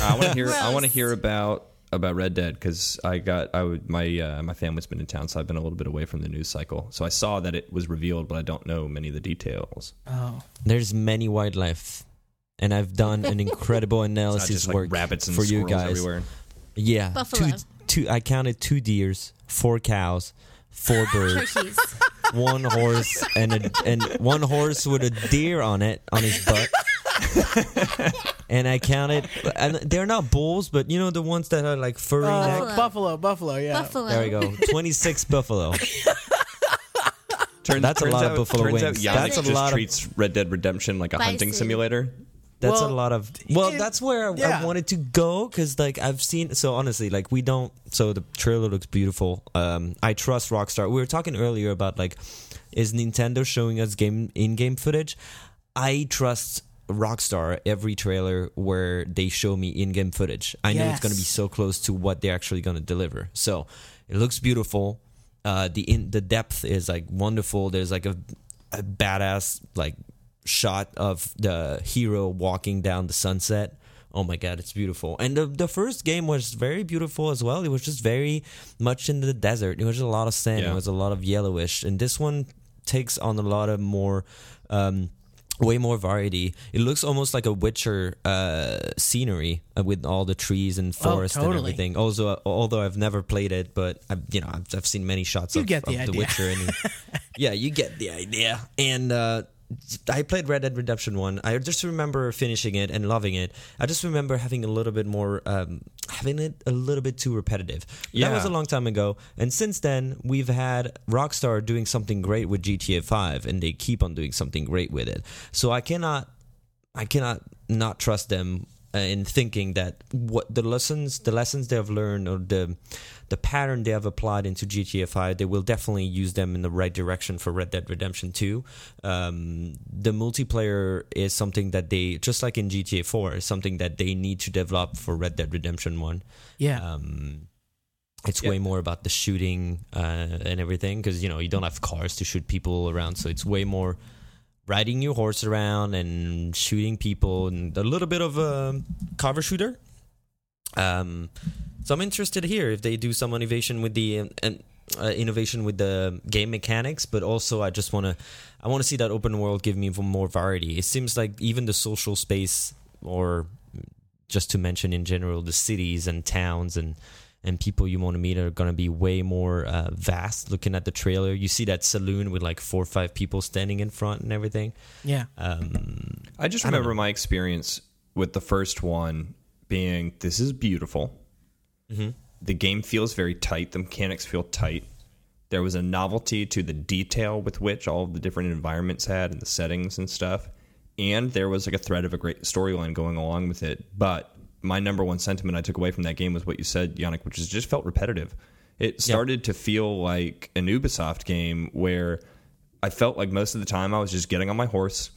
I want to hear. I want to hear about about Red Dead because I got I would my uh, my family's been in town, so I've been a little bit away from the news cycle. So I saw that it was revealed, but I don't know many of the details. Oh, There's many wildlife. And I've done an incredible It's not analysis just like work rabbits and for you guys. everywhere. Yeah, Buffalo. Two, two. I counted two deers, four cows, four birds, one horse, and a and one horse with a deer on it on his butt. and I counted, and they're not bulls, but you know the ones that are like furry Oh, neck. Buffalo. buffalo, buffalo, yeah. Buffalo. There we go, twenty six buffalo. Turns, That's a turns lot of buffalo turns wings. Out Yannick That's a just lot of- treats Red Dead Redemption like a hunting Bison. simulator. That's Well, a lot of. Well, it- that's where yeah. I wanted to go because, like, I've seen. So honestly, like, we don't. So the trailer looks beautiful. Um, I trust Rockstar. We were talking earlier about like, is Nintendo showing us game in-game footage? I trust Rockstar every trailer where they show me in-game footage. I know it's going to be so close to what they're actually going to deliver. So it looks beautiful. Uh, the in the depth is like wonderful. There's like a, a badass like shot of the hero walking down the sunset. Oh my god, it's beautiful. And the the first game was very beautiful as well. It was just very much in the desert. It was just a lot of sand. Yeah. It was a lot of yellowish. And this one takes on a lot of more um way more variety. It looks almost like a Witcher uh, scenery uh, with all the trees and forest and Oh, totally. everything. Also, although I've never played it, but I've, you know I've, I've seen many shots You of, get the of idea. Witcher. And yeah, you get the idea. And uh, I played Red Dead Redemption One. I just remember finishing it and loving it. I just remember having a little bit more, um, having it a little bit too repetitive. Yeah. That was a long time ago. And since then, we've had Rockstar doing something great with GTA Five, and they keep on doing something great with it. So I cannot, I cannot not trust them uh, in thinking that what the lessons, the lessons they have learned, or the the pattern they have applied into GTA 5, they will definitely use them in the right direction for Red Dead Redemption 2. Um, the multiplayer is something that they, just like in GTA 4, is something that they need to develop for Red Dead Redemption 1. Yeah. Um, it's Yeah. way more about the shooting uh, and everything because you know you don't have cars to shoot people around, so it's way more riding your horse around and shooting people and a little bit of a cover shooter. Um, so I'm interested here if they do some innovation with the and uh, innovation with the game mechanics, but also I just want to I want to see that open world give me even more variety. It seems like even the social space, or just to mention in general, the cities and towns and and people you want to meet are going to be way more uh, vast. Looking at the trailer, you see that saloon with like four or five people standing in front and everything. yeah. Um, I just I remember my experience with the first one being this is beautiful. Mhm. The game feels very tight. The mechanics feel tight. There was a novelty to the detail with which all of the different environments had and the settings and stuff. And there was like a thread of a great storyline going along with it. But my number one sentiment I took away from that game was what you said, Yannick, which is just felt repetitive. It started to feel like an Ubisoft game where I felt like most of the time I was just getting on my horse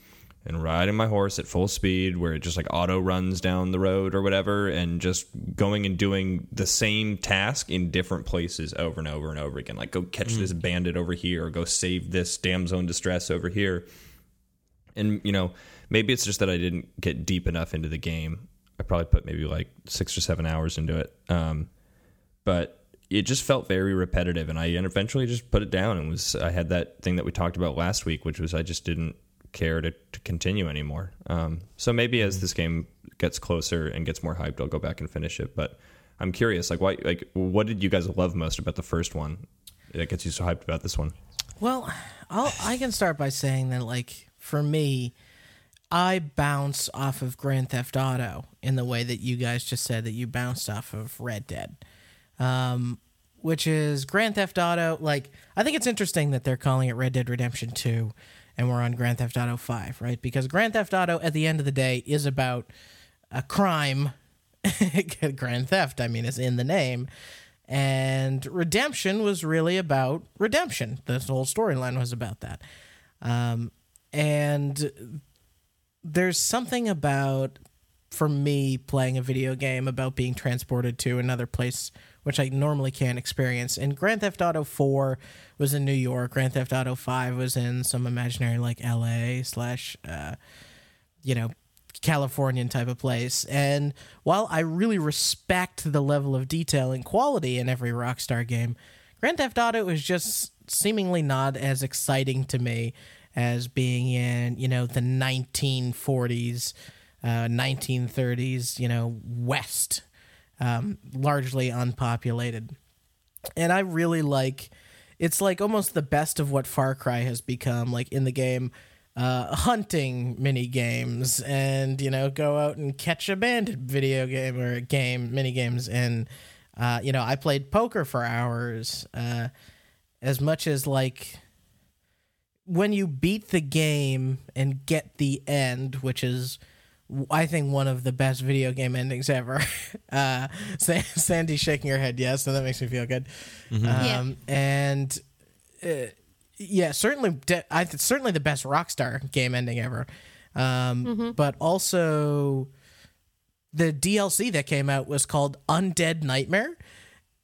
and riding my horse at full speed where it just like auto runs down the road or whatever and just going and doing the same task in different places over and over and over again. Like go catch this bandit over here or go save this damn zone distress over here. And you know maybe it's just that i didn't get deep enough into the game. I probably put maybe like six or seven hours into it. Um, but it just felt very repetitive and i eventually just put it down and was i had that thing that we talked about last week which was i just didn't care to, to continue anymore. Um, so maybe as this game gets closer and gets more hyped i'll go back and finish it. But i'm curious like why like what did you guys love most about the first one that gets you so hyped about this one? Well, I'll, I can start by saying that, like, for me, I bounce off of Grand Theft Auto in the way that you guys just said that you bounced off of Red Dead, um, which is Grand Theft Auto. Like, I think it's interesting that they're calling it Red Dead Redemption 2 and we're on Grand Theft Auto 5, right? Because Grand Theft Auto, at the end of the day, is about a crime. Grand Theft, I mean, is in the name. And Redemption was really about redemption. This whole storyline was about that. Um, and there's something about, for me, playing a video game about being transported to another place, which I normally can't experience. And Grand Theft Auto 4 was in New York. Grand Theft Auto 5 was in some imaginary, like, LA slash, uh, you know, Californian type of place. And while I really respect the level of detail and quality in every Rockstar game, Grand Theft Auto is just seemingly not as exciting to me as being in, you know, the 1940s, uh, 1930s, you know, West, um, largely unpopulated. And I really like it's like almost the best of what Far Cry has become, like in the game uh, hunting mini games and you know go out and catch a bandit video game or game mini games and uh, you know I played poker for hours uh, as much as like when you beat the game and get the end which is I think one of the best video game endings ever. Uh, Sa- Sandy shaking her head yes, so that makes me feel good. Yeah. Um, And uh, yeah, certainly, de- I th- certainly the best Rockstar game ending ever. Um, But also, the DLC that came out was called Undead Nightmare,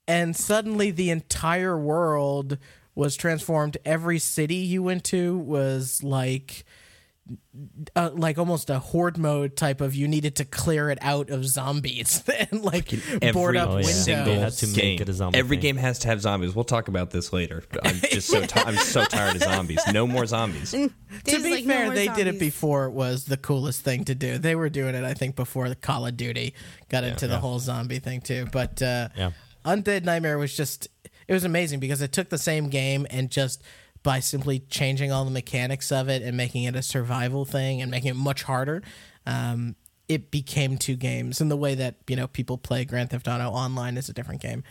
and suddenly the entire world was transformed. Every city you went to was like. Uh, like almost a horde mode type of you needed to clear it out of zombies and like board up Oh, yeah. windows. They had to make game. it a zombie Every thing. game has to have zombies. We'll talk about this later. I'm just so ti- I'm so tired of zombies. No more zombies. to be like, fair, more they did it before it was the coolest thing to do. They were doing it, I think, before the Call of Duty got into the whole zombie thing too. But uh, Yeah. Undead Nightmare was just it was amazing because it took the same game and just by simply changing all the mechanics of it and making it a survival thing and making it much harder, um, it became two games. And the way that you know people play Grand Theft Auto online is a different game.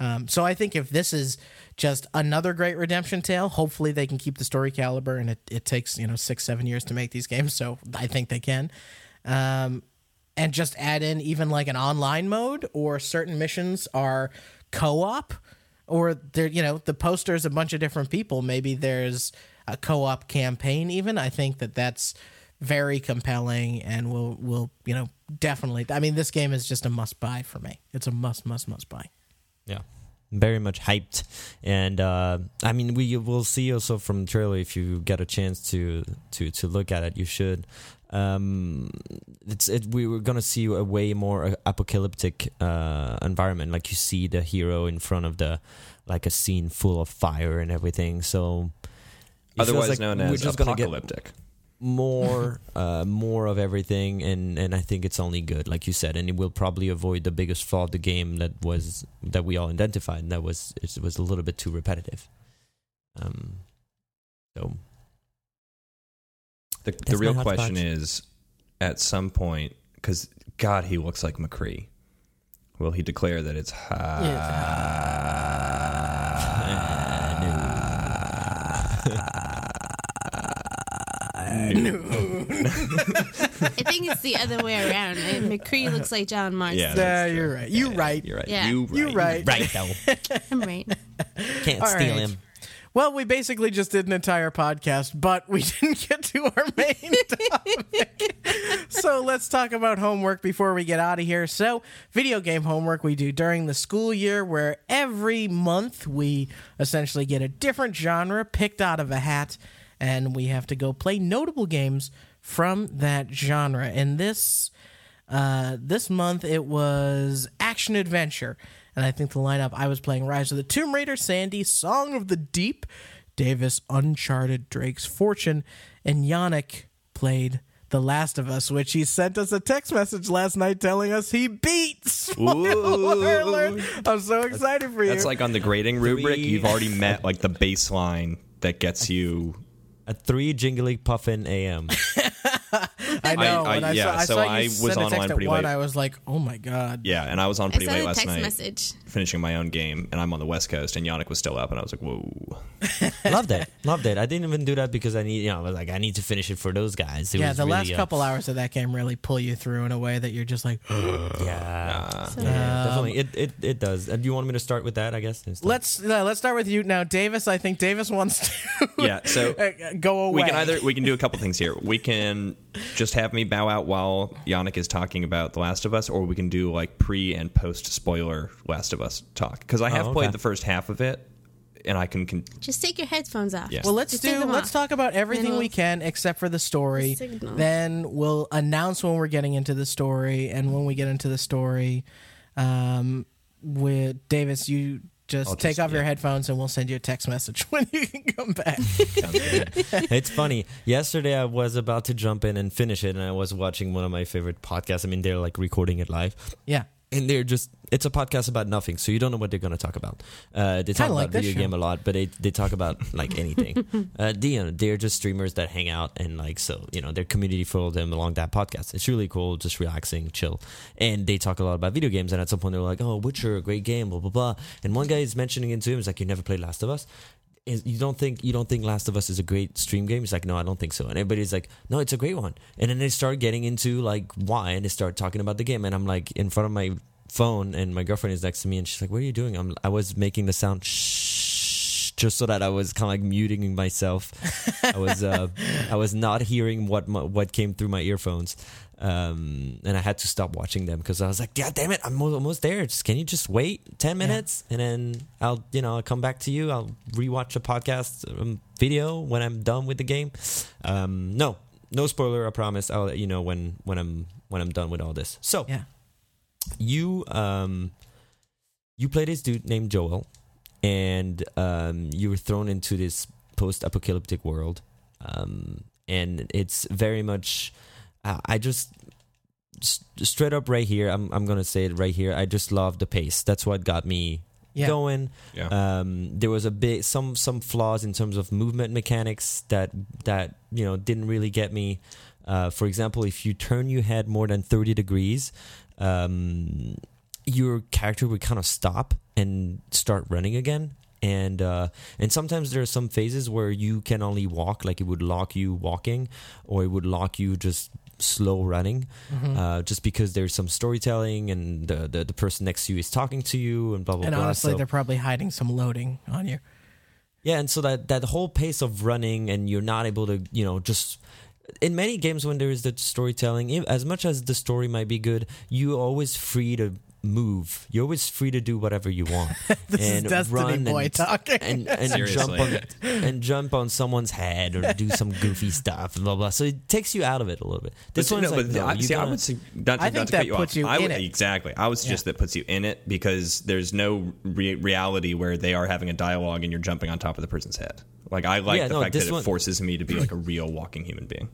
Um, so I think if this is just another great redemption tale, hopefully they can keep the story caliber, and it, it takes you know six seven years to make these games, so I think they can. Um, and just add in even like an online mode or certain missions are co-op or there you know the poster is a bunch of different people. Maybe there's a co-op campaign even. I think that that's very compelling and will will you know definitely i mean this game is just a must buy for me. It's a must must must buy. Yeah. Very much hyped, and uh, I mean, we will see also from the trailer if you get a chance to to to look at it, you should. Um, it's it, we were gonna see a way more apocalyptic uh, environment, like you see the hero in front of the like a scene full of fire and everything. So, Otherwise like known as apocalyptic. more uh, more of everything and and I think it's only good like you said and it will probably avoid the biggest flaw of the game that was that we all identified and that was it was a little bit too repetitive um so The, the real question hodgepodge. is, at some point, because God, he looks like McCree. Will he declare that it's ha I think it's the other way around. McCree looks like John Marston. Yeah. yeah that's true. you're right you Yeah, right You're right. Yeah. You right. you right right though I'm right. can't All steal right. him Well, we basically just did an entire podcast, but we didn't get to our main topic. so let's talk about homework before we get out of here. So, video game homework we do during the school year, where every month we essentially get a different genre picked out of a hat, and we have to go play notable games from that genre. And this uh, this month it was action adventure, and I think the lineup I was playing Rise of the Tomb Raider, Sandy, Song of the Deep, Davis, Uncharted, Drake's Fortune, and Yannick played The Last of Us, which he sent us a text message last night telling us he beat. Spoiler alert! I'm so excited for you. That's like on the grading rubric. Three. You've already met like the baseline that gets you. at 3 jingly puffin am I know. I- when I yeah, saw, I so saw you I was send a text online at pretty one, late. I was like, oh my god. Yeah, and I was on I pretty late the last text night, message. finishing my own game, and I'm on the West Coast, and Yannick was still up, and I was like, whoa. loved it loved it I didn't even do that because I need you know I was like I need to finish it for those guys it Yeah, was the really, last uh, couple hours of that game really pull you through in a way that you're just like, yeah, So- yeah definitely it, it it does uh, do you want me to start with that I guess instead? let's uh, let's start with you now, Davis. I think Davis wants to Yeah, so uh, go away. we can either we can do a couple things here. We can just have me bow out while Yannick is talking about The Last of Us, or we can do like pre and post spoiler Last of Us talk because I have Oh, played the first half of it, and I can. Con- Just take your headphones off. Yeah. Well, let's Just do. Let's off. talk about everything And we we'll- can except for the story. Signal. Then we'll announce when we're getting into the story, and when we get into the story, um, with Davis, you just I'll take just- off your headphones, and we'll send you a text message when you can come back. it's funny. Yesterday, I was about to jump in and finish it, and I was watching one of my favorite podcasts. I mean, they're like recording it live, yeah, and they're just. It's a podcast about nothing, so you don't know what they're going to talk about. Uh, they talk like about video show. game a lot, but they they talk about like anything. uh, they, you know, they're just streamers that hang out and like so you know their community followed them along that podcast. It's really cool, just relaxing, chill, and they talk a lot about video games. And at some point, they're like, "Oh, Witcher, a great game," blah blah blah. And one guy is mentioning it to him. He's like, "You never played Last of Us." Is you don't think you don't think Last of Us is a great stream game? He's like, no, I don't think so. And everybody's like, no, it's a great one. And then they start getting into like why, and they start talking about the game. And I'm like in front of my phone, and my girlfriend is next to me, and she's like, what are you doing? I'm I was making the sound shh, just so that I was kind of like muting myself. I was uh, I was not hearing what my, what came through my earphones. Um, and I had to stop watching them because I was like, "God damn it, I'm almost there. Just can you just wait ten minutes and then I'll, you know, I'll come back to you. I'll rewatch a podcast um, video when I'm done with the game. Um, no, no spoiler. I promise. I'll let you know when when I'm when I'm done with all this. So yeah. you um you play this dude named Joel and um you were thrown into this post-apocalyptic world um and it's very much uh, I just straight up right here I'm I'm going to say it right here I just love the pace that's what got me Yeah. going Yeah. um, there was a bit some some flaws in terms of movement mechanics that that you know didn't really get me. Uh, for example, if you turn your head more than thirty degrees, um, your character would kind of stop and start running again. And uh, and sometimes there are some phases where you can only walk, like it would lock you walking, or it would lock you just slow running, Mm-hmm. uh, just because there's some storytelling and the, the the person next to you is talking to you and blah blah And blah. honestly, So- they're probably hiding some loading on you. yeah, and so that that whole pace of running and you're not able to, you know, just in many games when there is the storytelling, as much as the story might be good, you're always free to move. You're always free to do whatever you want This and is Destiny run boy and, talking. and, and jump on and jump on someone's head or do some goofy stuff. Blah blah. So it takes you out of it a little bit. This But one's no, like no, I, you see, I gotta- would say, not to, I think that you puts off. you I in would, it. Exactly. I was just that puts you in it because there's no re- reality where they are having a dialogue and you're jumping on top of the person's head. Like I like Yeah, the no, fact that this it forces me to be like a real walking human being.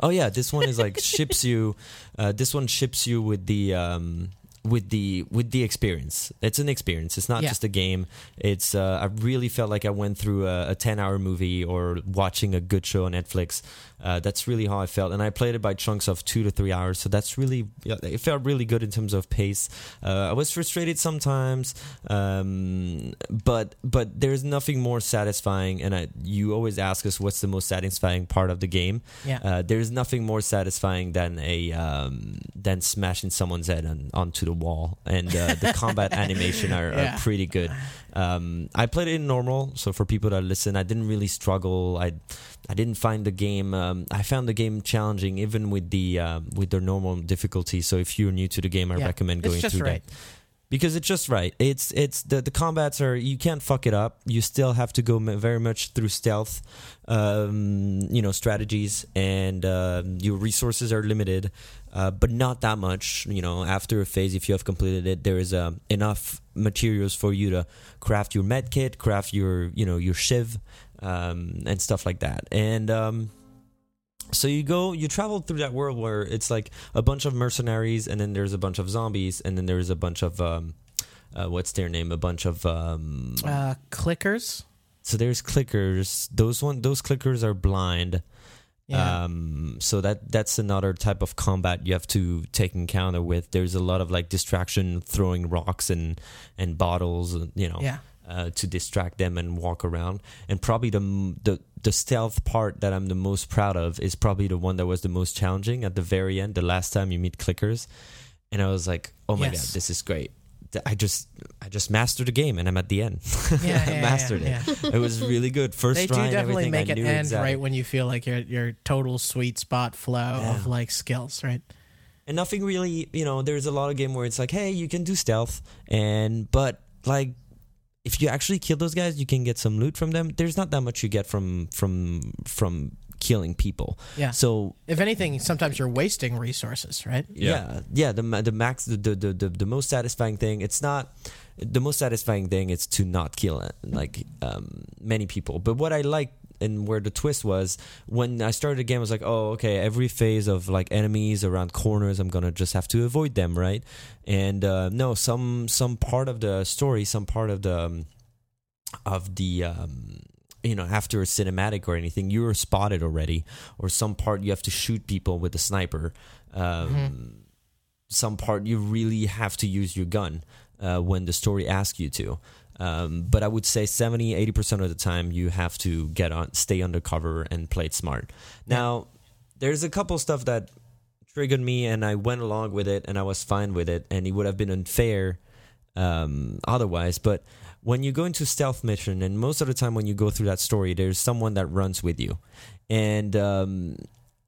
Oh yeah, this one is like ships you. Uh, this one ships you with the um, with the with the experience. It's an experience. It's not Yeah. just a game. It's. Uh, I really felt like I went through a, a ten hour movie or watching a good show on Netflix. Uh, that's really how I felt, and I played it by chunks of two to three hours. So that's really. It felt really good in terms of pace. Uh, I was frustrated sometimes, um, but but there's nothing more satisfying. And I, you always ask us what's the most satisfying part of the game. Yeah. Uh, there's nothing more satisfying than a um, than smashing someone's head on, onto the wall, and uh, the combat animation are, Yeah. are pretty good. Um, I played it in normal, so for people that listen, I didn't really struggle. I I didn't find the game. Um, I found the game challenging, even with the uh, with the normal difficulty. So if you're new to the game, I Yeah. recommend going through right. that because it's just right. It's it's the the combats are you can't fuck it up. You still have to go very much through stealth, um, you know, strategies, and uh, your resources are limited, uh, but not that much. You know, after a phase, if you have completed it, there is uh, enough materials for you to craft your med kit, craft your you know your shiv, um, and stuff like that, and. Um, so you go, you travel through that world where it's like a bunch of mercenaries, and then there's a bunch of zombies, and then there's a bunch of um, uh, what's their name? A bunch of um, Uh, clickers. so there's clickers. Those one, those clickers are blind. Yeah. Um, so that that's another type of combat you have to take encounter with. There's a lot of like distraction, throwing rocks and and bottles, you know, yeah. Uh, to distract them and walk around. And probably the, the the stealth part that I'm the most proud of is probably the one that was the most challenging at the very end, the last time you meet clickers. And I was like, oh my Yes. god, this is great. I just I just mastered the game and I'm at the end. Yeah, I yeah, mastered yeah, it. It was really good. First They do try and definitely make I it end exactly. right when you feel like your your total sweet spot flow of like skills, right? and nothing really you know there's a lot of game where it's like hey you can do stealth and but like if you actually kill those guys you can get some loot from them there's not that much you get from from from killing people Yeah. so If anything, sometimes you're wasting resources, right? yeah yeah, the the max the, the the the most satisfying thing it's not the most satisfying thing is to not kill like um, many people but what i like and where the twist was when i started the game i was like oh okay every phase of like enemies around corners i'm gonna just have to avoid them right? And uh, no some some part of the story some part of the um, of the um, you know after a cinematic or anything you're spotted already or some part you have to shoot people with a sniper um, some part you really have to use your gun uh, when the story asks you to um, but I would say 70 80% of the time you have to get on stay undercover and play it smart. Now there's a couple stuff that triggered me and I went along with it and I was fine with it and it would have been unfair um, otherwise. But when you go into stealth mission and most of the time when you go through that story there's someone that runs with you. And um,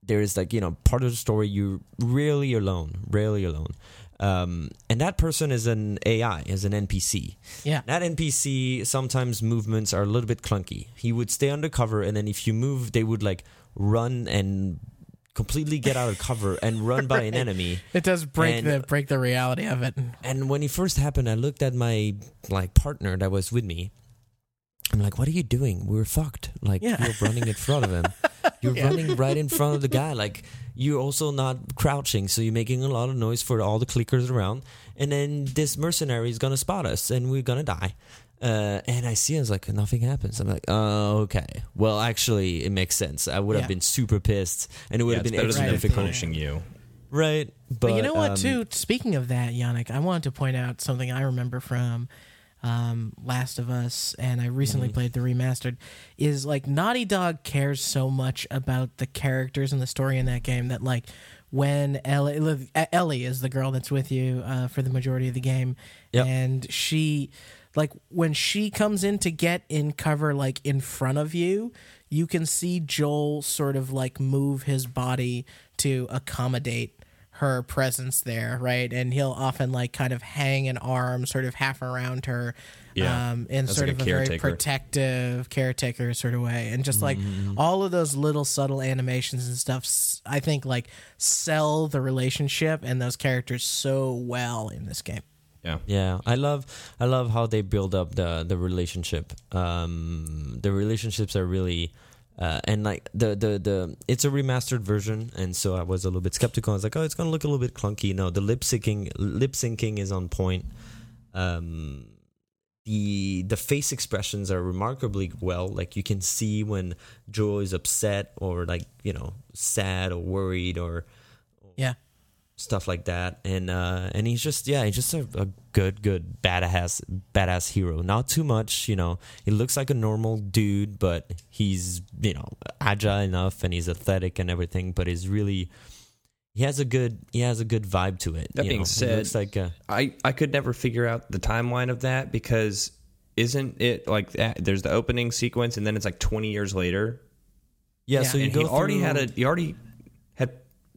there's like you know part of the story you're rarely alone really alone um, and that person is an ai is an npc Yeah. that npc sometimes movements are a little bit clunky he would stay undercover and then if you move they would like run and completely get out of cover and run by an enemy It does break And- the break the reality of it. and when it first happened, I looked at my like partner that was with me. I'm like, "What are you doing? We're fucked. Like Yeah. you're running in front of him. You're Yeah. running right in front of the guy. Like you're also not crouching, so you're making a lot of noise for all the clickers around. And then this mercenary is gonna spot us, and we're gonna die." Uh, and I see, I was like, nothing happens. I'm like, oh, okay. Well, actually, it makes sense. I would Yeah. have been super pissed, and it would Yeah, have it's been better extra than difficult. punishing you. Right, but, But, you know what, um, too? Speaking of that, Yannick, I wanted to point out something I remember from um, Last of Us, and I recently Mm-hmm. played the remastered, is like Naughty Dog cares so much about the characters and the story in that game that like when Ellie, Ellie is the girl that's with you uh, for the majority of the game, Yep. and she like when she comes in to get in cover like in front of you you can see joel sort of like move his body to accommodate her presence there right and he'll often like kind of hang an arm sort of half around her Yeah. um, in That's sort like of a a, very protective caretaker sort of way and just like all of those little subtle animations and stuff I think like sell the relationship and those characters so well in this game Yeah. Yeah, I love I love how they build up the the relationship. Um, the relationships are really. Uh, and like the, the the it's a remastered version, and so I was a little bit skeptical. I was like, "Oh, it's gonna look a little bit clunky." No, the lip syncing lip syncing is on point. Um, the the face expressions are remarkably well. Like you can see when Joe is upset or like you know sad or worried or yeah stuff like that and uh and he's just yeah he's just a, a good good badass badass hero not too much you know he looks like a normal dude but he's you know agile enough and he's athletic and everything but he's really he has a good he has a good vibe to it That you being know? Said- looks like a, I I could never figure out the timeline of that because isn't it like that? There's the opening sequence and then it's like 20 years later. yeah, Yeah. so you and go he already through- had a he already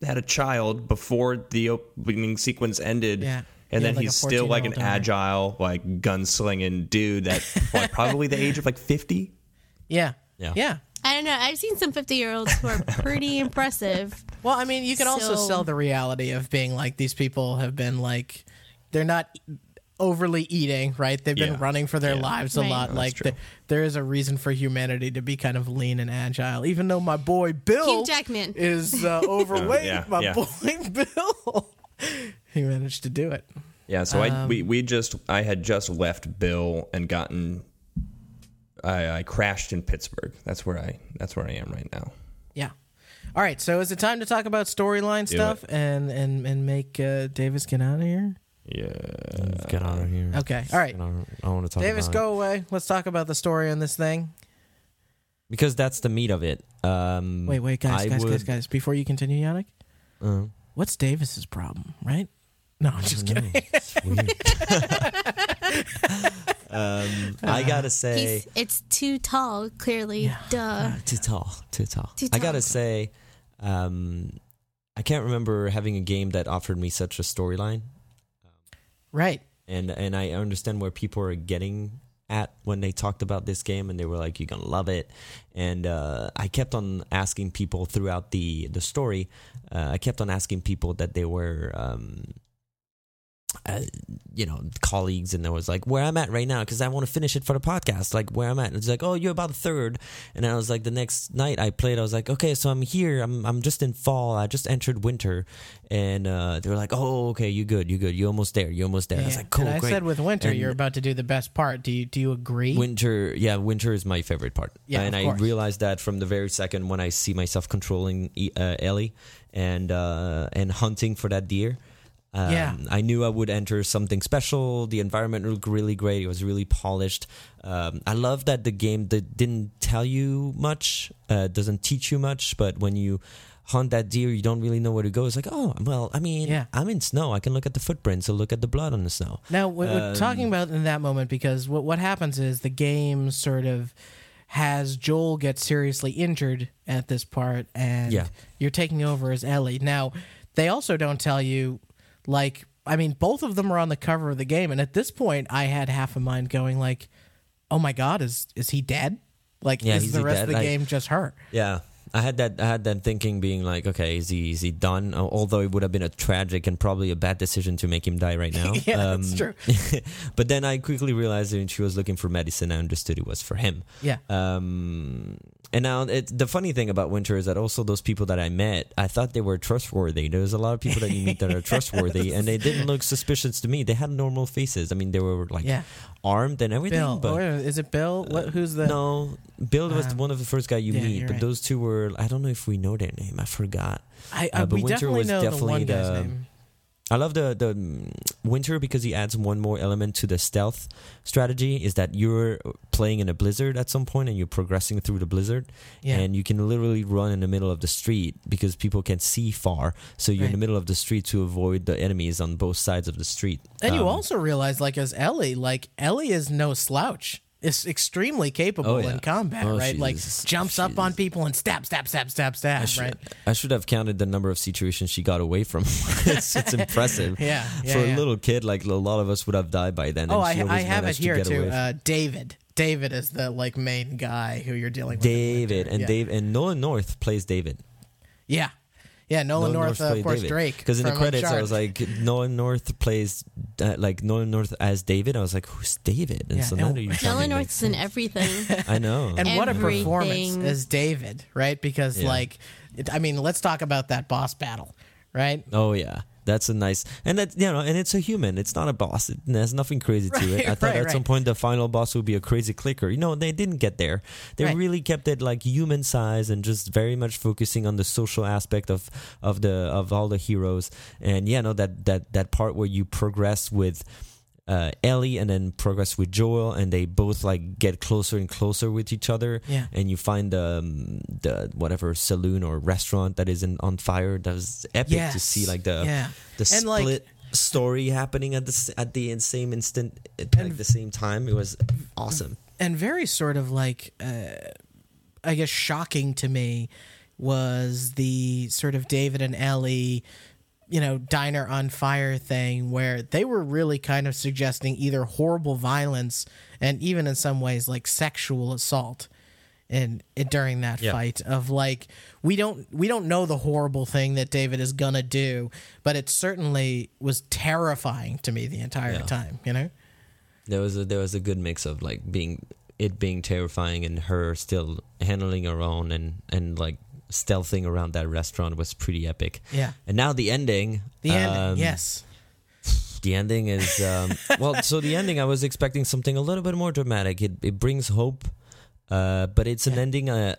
had had a child before the opening sequence ended. Yeah. And He then had, like, he's still like an 14-year-old daughter. agile, like gunslinging dude that like, probably the age of like 50. yeah Yeah. yeah I don't know. I've seen some 50 year olds who are pretty impressive. Well, I mean, you can also sell the reality of being like these people have been like they're not overly eating, right? They've been Yeah. running for their Yeah. lives a Right. lot. That's like the, there is a reason for humanity to be kind of lean and agile. Even though my boy Bill Hugh Jackman. is uh, overweight, yeah, my yeah. boy Bill he managed to do it. Yeah, so I Um, we we just I had just left Bill and gotten I, I crashed in Pittsburgh. That's where I that's where I am right now. Yeah. All right, so is it time to talk about storyline Do stuff and and and make uh, Davis get out of here? Yeah. get out of here Okay. All right. I don't, I want to talk Davis, about it. go away. Let's talk about the story on this thing. because that's the meat of it um Wait, wait, guys, I guys, guys, would- guys. Before you continue, Yannick, uh, what's Davis's problem, right? No, I'm just kidding. It's weird. um, I gotta say, He's, it's too tall, clearly. Duh. too tall, too tall. Too I gotta tall. say, um, I can't remember having a game that offered me such a storyline, right. and and I understand where people are getting at when they talked about this game, and they were like, "You're gonna love it," and uh, I kept on asking people throughout the the story. Uh, I kept on asking people that they were. Um, uh, you know, colleagues, and I was like, "Where I'm at right now," because I want to finish it for the podcast. Like where I'm at, and it's like, "Oh, you're about third. And I was like, the next night I played, I was like, "Okay, so I'm here. I'm I'm just in fall. I just entered winter," and uh, they were like, "Oh, okay, you good, you good. You're almost there. You're almost there." I was like, "Cool, and I great." said with winter, And- you're about to do the best part. Do you do you agree? Winter, yeah, winter is my favorite part. Yeah, and I realized that from the very second when I see myself controlling uh, Ellie and uh, and hunting for that deer. Um, Yeah. I knew I would enter something special. The environment looked really great. It was really polished. Um, I love that the game that didn't tell you much, uh, doesn't teach you much, but when you hunt that deer, you don't really know where to go. It's like, oh, well, I mean, Yeah. I'm in snow. I can look at the footprints. I'll look at the blood on the snow. Now, we're, we're Um, talking about in that moment because what what happens is the game sort of has Joel get seriously injured at this part, and Yeah. you're taking over as Ellie. Now, they also don't tell you, like, I mean, both of them are on the cover of the game, and at this point, I had half a mind going like, "Oh my God, is is he dead? Like, Yeah, is the rest dead? of the I- game just her?" Yeah. I had that. I had that thinking, being like, okay, is he is he done? Although it would have been a tragic and probably a bad decision to make him die right now. Yeah, that's true. but then I quickly realized that when she was looking for medicine, I understood it was for him. Yeah. Um, and now it, the funny thing about Winter is that also those people that I met, I thought they were trustworthy. There was a lot of people that you meet that are trustworthy, and they didn't look suspicious to me. They had normal faces. I mean, they were like Yeah. armed and everything. Bill, but or is it Bill? What? Who's the? no, Bill was Um, one of the first guy you yeah, meet, but right. those two were. I don't know if we know their name. I forgot. I, I uh, but we Winter definitely was know the one definitely guy's the- name. I love the the mm, winter because he adds one more element to the stealth strategy. Is that you're playing in a blizzard at some point and you're progressing through the blizzard, Yeah. and you can literally run in the middle of the street because people can see far. So you're in the middle of the street to avoid the enemies on both sides of the street. And you Um, also realize, like as Ellie, like Ellie is no slouch. Is extremely capable Oh, yeah. in combat, Oh, right? Like she's- jumps up on people and stab, stab, stab, stab, stab, I should, right? I should have counted the number of situations she got away from. it's, it's impressive. Yeah, yeah, For yeah. a little kid, like a lot of us would have died by then. Oh, I, I have it managed to here too. Uh, David. David is the like main guy who you're dealing with. David and. Dave and Nolan North plays David. Yeah, yeah. Nolan, North, uh, of course, David. Drake. Because in the from credits, I was like, Nolan North plays uh, like Nolan North as David. I was like, who's David? And Yeah, so and- now you tell me, Nolan North's in everything. I know. and what a performance Everything. as David, right? Because Yeah. like, it, I mean, let's talk about that boss battle, right? Oh yeah, that's a nice and that you know, and it's a human. It's not a boss. It has nothing crazy to it. I thought right, at some point the final boss would be a crazy clicker. You know, they didn't get there. They Right. really kept it like human size and just very much focusing on the social aspect of of the of all the heroes. And yeah, no, that that that part where you progress with. Uh, Ellie and then progress with Joel, and they both like get closer and closer with each other. Yeah. and you find the um, the whatever saloon or restaurant that is in, on fire. That was epic to see, like the yeah. the And, like- split story happening at the at the same instant at like the same time. It was awesome. and very sort of like uh, I guess shocking to me was the sort of David and Ellie, you know, diner on fire thing where they were really kind of suggesting either horrible violence and even in some ways like sexual assault. In, in during that Yeah. fight of like we don't we don't know the horrible thing that David is gonna do, but it certainly was terrifying to me the entire Yeah. time. You know, There was a there was a good mix of like being it being terrifying and her still handling her own and and like stealthing around that restaurant was pretty epic. yeah. And now the ending. The ending, um, yes, The ending is um, well. So the ending, I was expecting something a little bit more dramatic. It it brings hope, uh, but it's an Yeah. ending. Uh,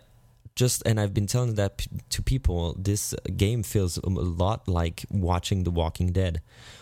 just and I've been telling that p- to people. This game feels a lot like watching The Walking Dead,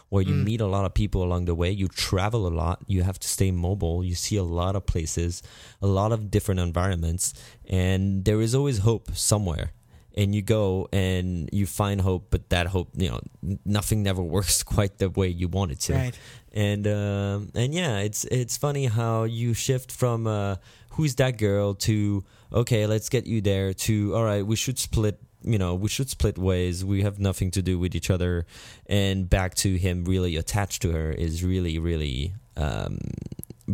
where you meet a lot of people along the way. You travel a lot. You have to stay mobile. You see a lot of places, a lot of different environments, and there is always hope somewhere and you go and you find hope, but that hope, you know, nothing never works quite the way you want it to. right. And um, and yeah, it's it's funny how you shift from uh, who's that girl to okay, let's get you there to all right, we should split. You know, we should split ways. We have nothing to do with each other, and back to him really attached to her is really, really um,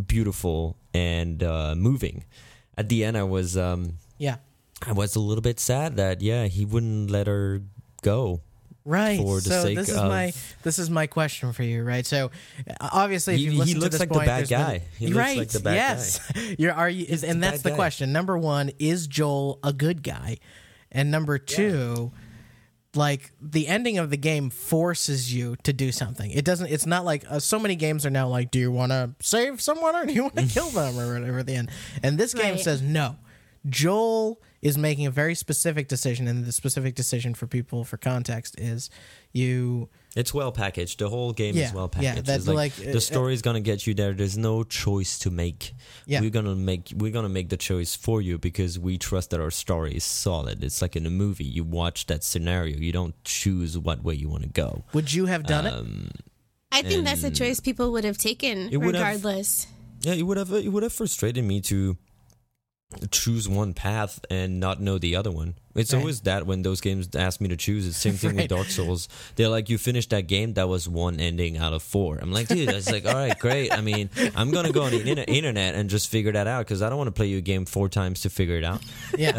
beautiful and uh, moving. At the end, I was um, Yeah. I was a little bit sad that yeah he wouldn't let her go. Right. for the so sake this is of- my this is my question for you, right? So uh, obviously, if He- you've he looks to this like the bad there's been- guy. He You're looks right. like the bad yes. You're are you? Is, and the that's the guy. question. Number one is Joel a good guy, and number two. Like the ending of the game forces you to do something. It doesn't. It's not like uh, so many games are now like, do you want to save someone or do you want to kill them or whatever at the end. And this game Right. says no. Joel is making a very specific decision, and the specific decision for people for context is you It's well packaged. The whole game Yeah, is well packaged. yeah, packaged. that's like, like, uh, the story is gonna get you there. There's no choice to make. Yeah. We're gonna make we're gonna make the choice for you because we trust that our story is solid. It's like in a movie. You watch that scenario. You don't choose what way you want to go. would you have done it? Um, I think that's a choice people would have taken It would have- regardless. Yeah, it would have it would have frustrated me to choose one path and not know the other one. It's Right. always that when those games ask me to choose. It's the same thing Right. with Dark Souls. They're like, you finished that game, that was one ending out of four. I'm like, dude, it's like, all right, great. I mean, I'm gonna go on the inter- internet and just figure that out because I don't want to play you a game four times to figure it out. yeah.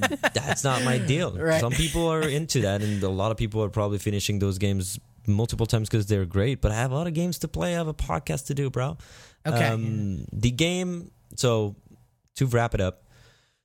Uh, that's not my deal. Right. Some people are into that, and a lot of people are probably finishing those games multiple times because they're great. But I have a lot of games to play. I have a podcast to do, bro. Okay. Um, the game. So to wrap it up,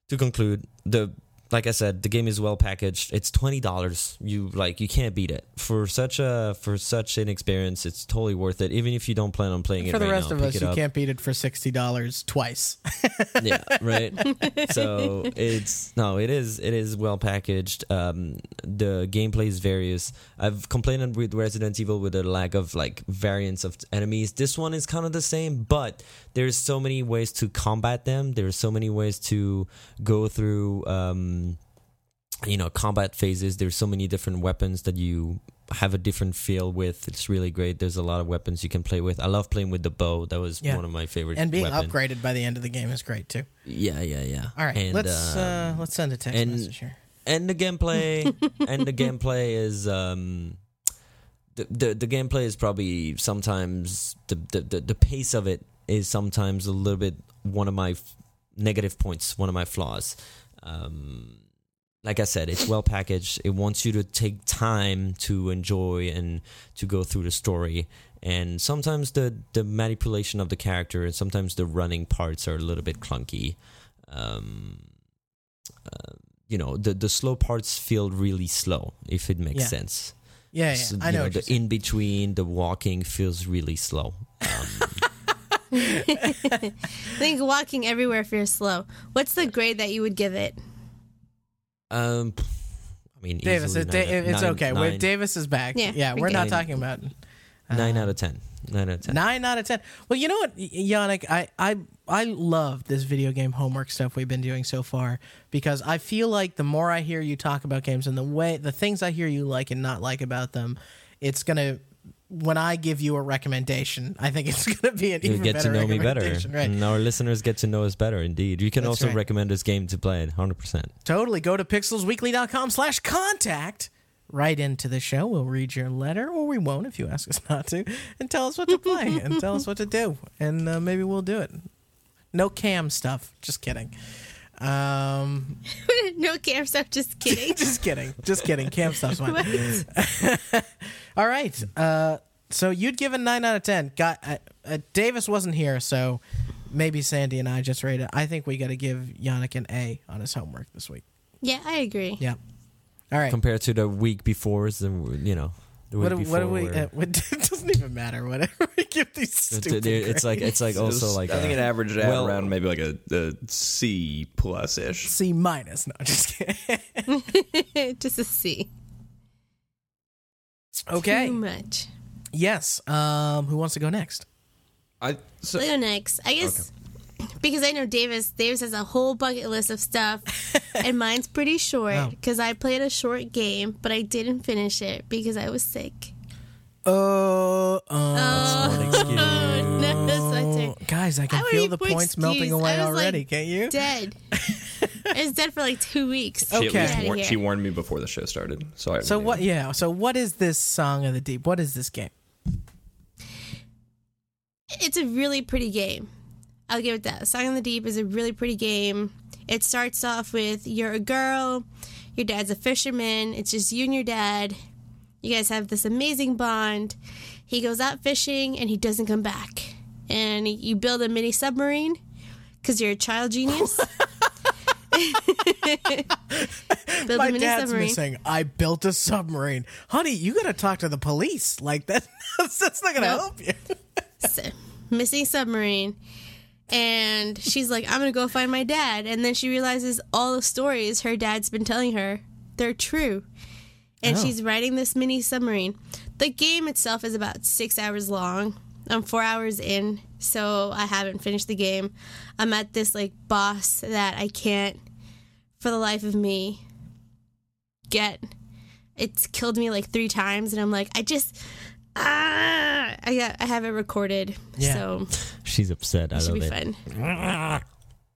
to conclude, the like I said, the game is well packaged. It's twenty dollars. You like you can't beat it for such a for such an experience. It's totally worth it, even if you don't plan on playing For it For the right rest now. of us, you up. can't beat it for sixty dollars twice. yeah, right. so it's no, it is it is well packaged. Um, the gameplay is various. I've complained with Resident Evil with a lack of like variants of enemies. This one is kind of the same, but there's so many ways to combat them. There's so many ways to go through. Um, you know, combat phases. There's so many different weapons that you have a different feel with. It's really great. There's a lot of weapons you can play with. I love playing with the bow. That was Yeah. one of my favorite. and being weapon. upgraded by the end of the game is great too. Yeah, yeah, yeah. All right, And, let's um, uh, let's send a text and- message here. and the gameplay and the gameplay is um the, the the gameplay is probably sometimes the, the the the pace of it is sometimes a little bit one of my f- negative points one of my flaws um like I said, it's well packaged. It wants you to take time to enjoy and to go through the story. And sometimes the, the manipulation of the character and sometimes the running parts are a little bit clunky. Um, uh, you know, the, the slow parts feel really slow, if it makes Yeah. sense. Yeah, yeah, So, I you know. the in between, the walking feels really slow. Um, I think walking everywhere feels slow. What's the grade that you would give it? um, I mean, Davis, easily it, nine- it's nine- okay. Nine, Wait, Davis is back. Yeah, Yeah, we we're not it. talking about nine uh, out of ten. Nine out of ten. Nine out of ten. Well, you know what, Yannick, I I I love this video game homework stuff we've been doing so far because I feel like the more I hear you talk about games and the way the things I hear you like and not like about them, it's gonna when I give you a recommendation, I think it's gonna be an you even get better to know me better, Right. and our listeners get to know us better. Indeed, you can That's also right. recommend this game to play it. Hundred percent. Totally. Go to pixelsweekly.com slash contact. Right into the show. We'll read your letter, or we won't if you ask us not to, and tell us what to play and tell us what to do. And uh, maybe we'll do it. No cam stuff. Just kidding. Um, no camp stuff. Just kidding. just kidding. Just kidding. Camp stuff's fine. What? All right. Uh, so you'd give a 9 out of 10. Got uh, uh, Davis wasn't here, so maybe Sandy and I just rated. I think we got to give Yannick an A on his homework this week. yeah, I agree. Yeah. All right. Compared to the week before, is the you know, the week What do, before. what do we? Uh, what, it doesn't even matter. Whatever we give these it's, stupid. it's like it's like It was- also like I think a- it averaged out well- around maybe like a, a C plus ish. C minus. No, just kidding. just a C. okay. Too much. Yes. Um. Who wants to go next? I so, Let's go next. I guess because I know Davis. Davis has a whole bucket list of stuff, and mine's pretty Oh. short because I played a short game, but I didn't finish it because I was sick. Oh, uh Oh, an excuse. no, that's my guys, I can I feel the even points melting away I was, like, already. Can't you? Dead. it's dead for like two weeks. Okay. least Get war- she warned me before the show started, so I So knew. what? Yeah. So what is this Song of the Deep? What is this game? It's a really pretty game. I'll give it that. Song of the Deep is a really pretty game. It starts off with you're a girl, your dad's a fisherman. It's just you and your dad. You guys have this amazing bond. He goes out fishing and he doesn't come back. And you build a mini submarine because you're a child genius. My dad's submarine. missing. I built a submarine, honey. You gotta talk to the police. Like that. That's not gonna Nope. help you. s- missing submarine and she's like i'm gonna go find my dad. And then she realizes all the stories her dad's been telling her they're true. And Oh. she's writing this mini submarine. The game itself is about six hours long. I'm four hours in so i haven't finished the game. I'm at this like boss that i can't for the life of me get. It's killed me like three times and i'm like i just ah i got i have it recorded Yeah. so she's upset. I it should be it. fun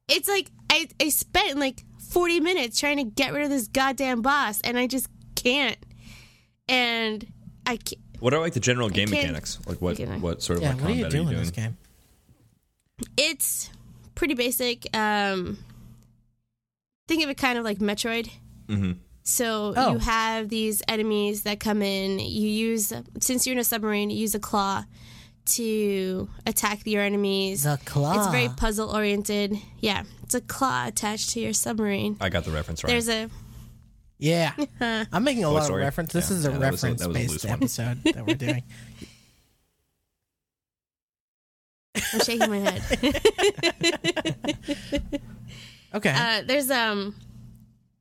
it's like I, I spent like 40 minutes trying to get rid of this goddamn boss and i just can't and i can't, What are like the general game mechanics? Like what Okay. what sort of Yeah. like What are you combat doing are in you this game? it's pretty basic um think of it kind of like metroid Mm-hmm. So Oh. you have these enemies that come in. You use since you're in a submarine, you use a claw to attack your enemies. The claw. It's very puzzle oriented. Yeah, it's a claw attached to your submarine. I got the reference right. There's a Yeah. I'm making a lot Story? of reference. This Yeah, is a yeah, that was a- reference a based loose one. episode that we're doing. I'm shaking my head. Okay. Uh, there's um,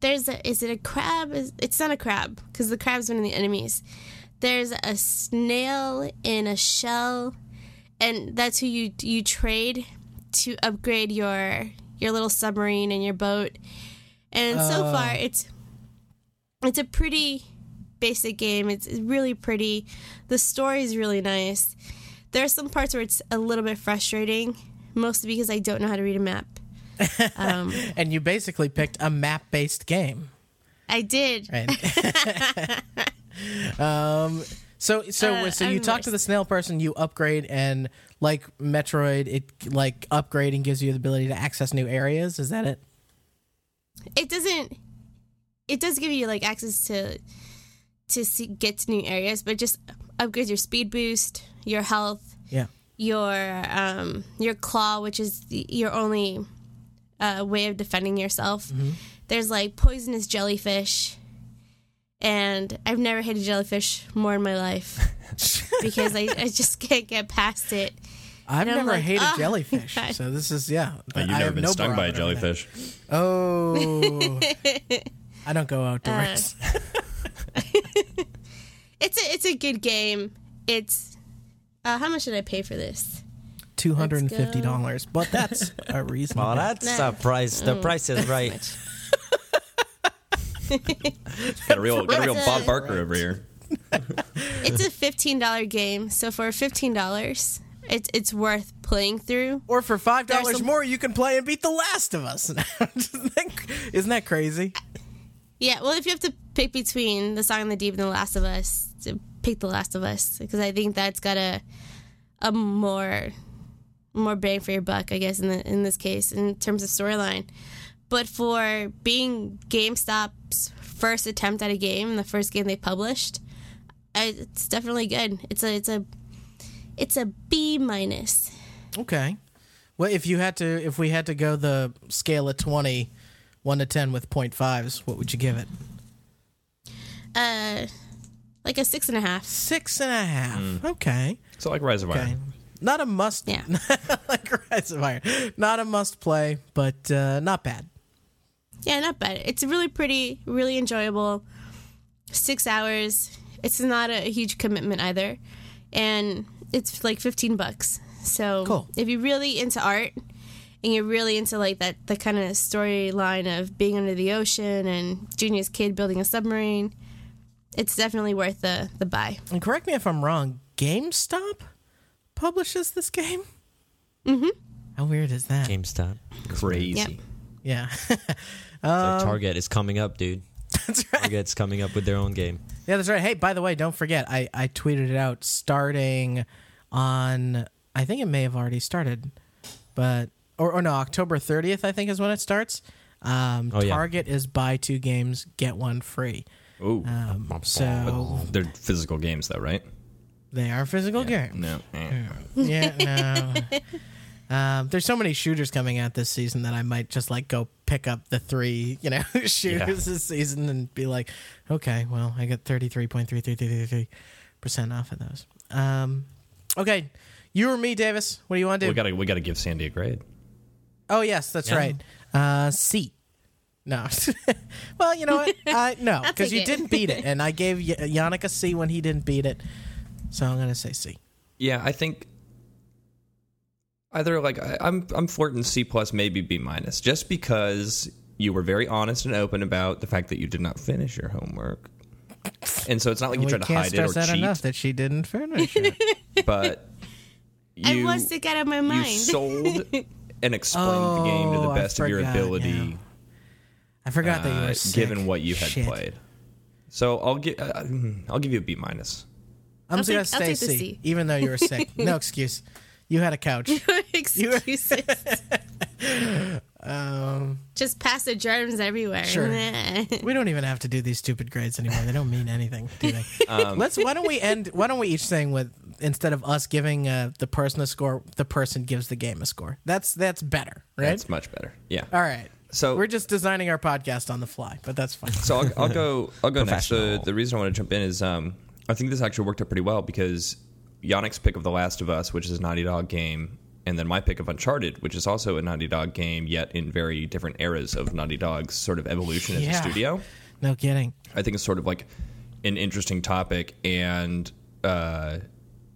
there's a is it a crab? Is- It's not a crab because the crab's one of the enemies. There's a snail in a shell, and that's who you you trade to upgrade your your little submarine and your boat. And so Oh. far, it's it's a pretty basic game. It's it's really pretty. The story is really nice. There are some parts where it's a little bit frustrating, mostly because I don't know how to read a map. Um, and you basically picked a map based game. I did. Right. um so so Uh, so you I'm talk to the snail person, you upgrade and like Metroid, it like upgrading gives you the ability to access new areas. Is that it? It doesn't. It does give you like access to to see, get to new areas, but just upgrades your speed boost, your health, Yeah. your um your claw, which is the, your only uh, way of defending yourself. There's like poisonous jellyfish, and I've never hated jellyfish more in my life because I, I just can't get past it. I've I'm never like, hated "Oh, jellyfish. God." So this is yeah. Oh, but you've I never have been no stung by a barometer on that. jellyfish. Oh. I don't go outdoors. It's a it's a good game. It's uh, how much did I pay for this? Two hundred and fifty dollars, but that's a reasonable. Well, that's Nah. the price. The mm, price is right. Got a real, got a real Right. Bob Barker over here. It's a fifteen dollar game, so for fifteen dollars, it's it's worth playing through. or for five There's dollars some- more, you can play and beat The Last of Us. Isn't that- Isn't that crazy? Yeah, well, if you have to pick between The Song of the Deep and The Last of Us, to pick The Last of Us because I think that's got a a more more bang for your buck, I guess in the, in this case in terms of storyline. But for being GameStop's first attempt at a game, the first game they published, I, it's definitely good. It's a it's a it's a B minus. Okay. Well, if you had to, if we had to go the scale of 20, 1 to 10 with point fives, what would you give it? Uh, like a six and a half. Six and a half. Okay. So like Rise of Okay. Iron. Not a must. Yeah. like a Rise of Iron. Not a must play, but uh, not bad. Yeah, not bad. It's really pretty, really enjoyable. Six hours. It's not a huge commitment either, and it's like fifteen bucks. So Cool. if you're really into art and you're really into like that the kind of storyline of being under the ocean and Junior's kid building a submarine, it's definitely worth the the buy. And correct me if I'm wrong. GameStop publishes this game. Mm-hmm. How weird is that? GameStop. Crazy. Yep. Yeah. Like Target is coming up, dude. That's right. Target's coming up with their own game. Yeah, that's right. Hey, by the way, don't forget, I, I tweeted it out starting on, I think it may have already started, but, or, or no, October 30th, I think is when it starts. Um, Oh, yeah. Target is buy two games, get one free. Ooh. Um, so They're physical games, though, right? They are physical games. No. Yeah, no. Um, there's so many shooters coming out this season that I might just like go pick up the three, you know, shooters this season and be like, okay, well, I got 33.3333 percent off of those. Um, okay, you or me, Davis? What do you want to do? We gotta we gotta give Sandy a grade. oh yes, that's Yeah. right. Uh, C. No. well, you know what? Uh, no, because you it. didn't beat it, and I gave y- Yannick a C when he didn't beat it, so I'm gonna say C. Yeah, I think either like I, I'm I'm flirting C plus, maybe B minus, just because you were very honest and open about the fact that you did not finish your homework. And so it's not like you we tried to hide it or that cheat, enough that she didn't finish it. but you I was sick out of my you mind. sold and explained the game to the Oh, I best of your ability, yeah. I forgot that you uh, were sick. given what you had Shit. played. So I'll give uh, I'll give you a B minus. I'm I'll just take- gonna I'll stay take C, C. even though you were sick. no excuse. You had a couch. Excuses. Um, Just pass the germs everywhere. Sure. we don't even have to do these stupid grades anymore. They don't mean anything, do they? Um, Let's. Why don't we end? Why don't we each sing with instead of us giving uh, the person a score, the person gives the game a score. That's that's better, right? That's much better. Yeah. All right. So- we're just designing our podcast on the fly, but that's fine. So I'll, I'll go. I'll go next. The, the reason I want to jump in is um, I think this actually worked out pretty well because Yannick's pick of The Last of Us, which is a Naughty Dog game, and then my pick of Uncharted, which is also a Naughty Dog game, yet in very different eras of Naughty Dog's sort of evolution as Yeah. a studio. No kidding. I think it's sort of like an interesting topic, and uh,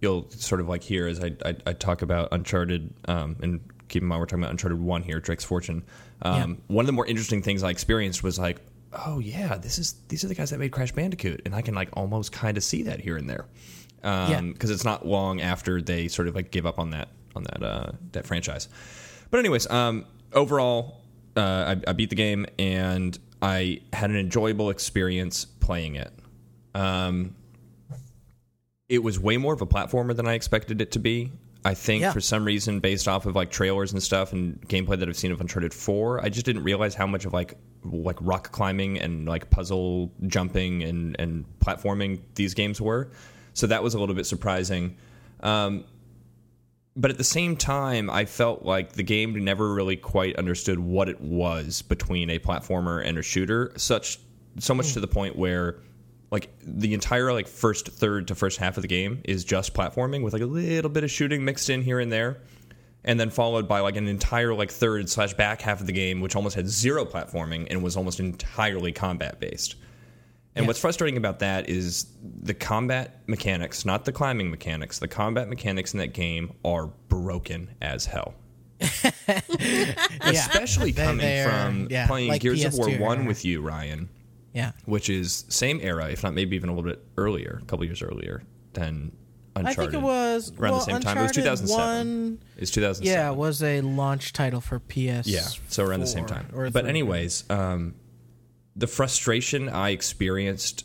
you'll sort of like hear as I, I, I talk about Uncharted, um, and keep in mind we're talking about Uncharted One here, Drake's Fortune. Um, One of the more interesting things I experienced was like, oh yeah, this is these are the guys that made Crash Bandicoot, and I can like almost kind of see that here and there, because Yeah. it's not long after they sort of like give up on that on that uh, that franchise. But anyways, um, overall, uh, I, I beat the game and I had an enjoyable experience playing it. Um, it was way more of a platformer than I expected it to be. I think Yeah. for some reason, based off of like trailers and stuff and gameplay that I've seen of Uncharted Four, I just didn't realize how much of like like rock climbing and like puzzle jumping and and platforming these games were. So that was a little bit surprising. Um, but at the same time, I felt like the game never really quite understood what it was between a platformer and a shooter. Such so much to the point where, like, the entire like first third to first half of the game is just platforming with like a little bit of shooting mixed in here and there, and then followed by like an entire like third slash back half of the game which almost had zero platforming and was almost entirely combat based. And what's frustrating about that is the combat mechanics, not the climbing mechanics. The combat mechanics in that game are broken as hell. Especially coming they from yeah, playing like Gears of War 1 with you, Ryan, Yeah. which is same era, if not maybe even a little bit earlier, a couple years earlier than Uncharted. I think it was around well, the same time. It was 2007. One, It's 2007. yeah, it was a launch title for PS. Yeah, so around the same time. But anyways, um, the frustration I experienced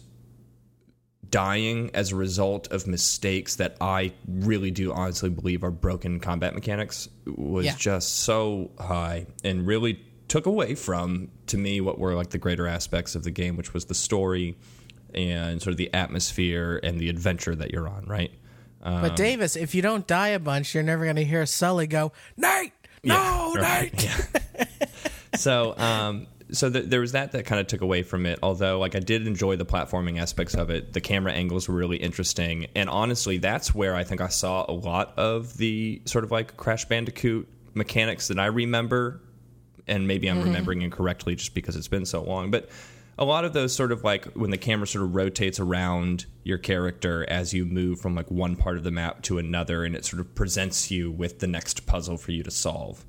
dying as a result of mistakes that I really do honestly believe are broken combat mechanics was Yeah. just so high and really took away from to me what were like the greater aspects of the game, which was the story and sort of the atmosphere and the adventure that you're on, right? Um, But Davis, if you don't die a bunch, you're never going to hear Sully go, Nate, no, right. Nate. so um so th- there was that that kind of took away from it although like i did enjoy the platforming aspects of it the camera angles were really interesting and honestly that's where i think i saw a lot of the sort of like crash bandicoot mechanics that i remember and maybe i'm remembering incorrectly just because it's been so long but a lot of those sort of like when the camera sort of rotates around your character as you move from like one part of the map to another and it sort of presents you with the next puzzle for you to solve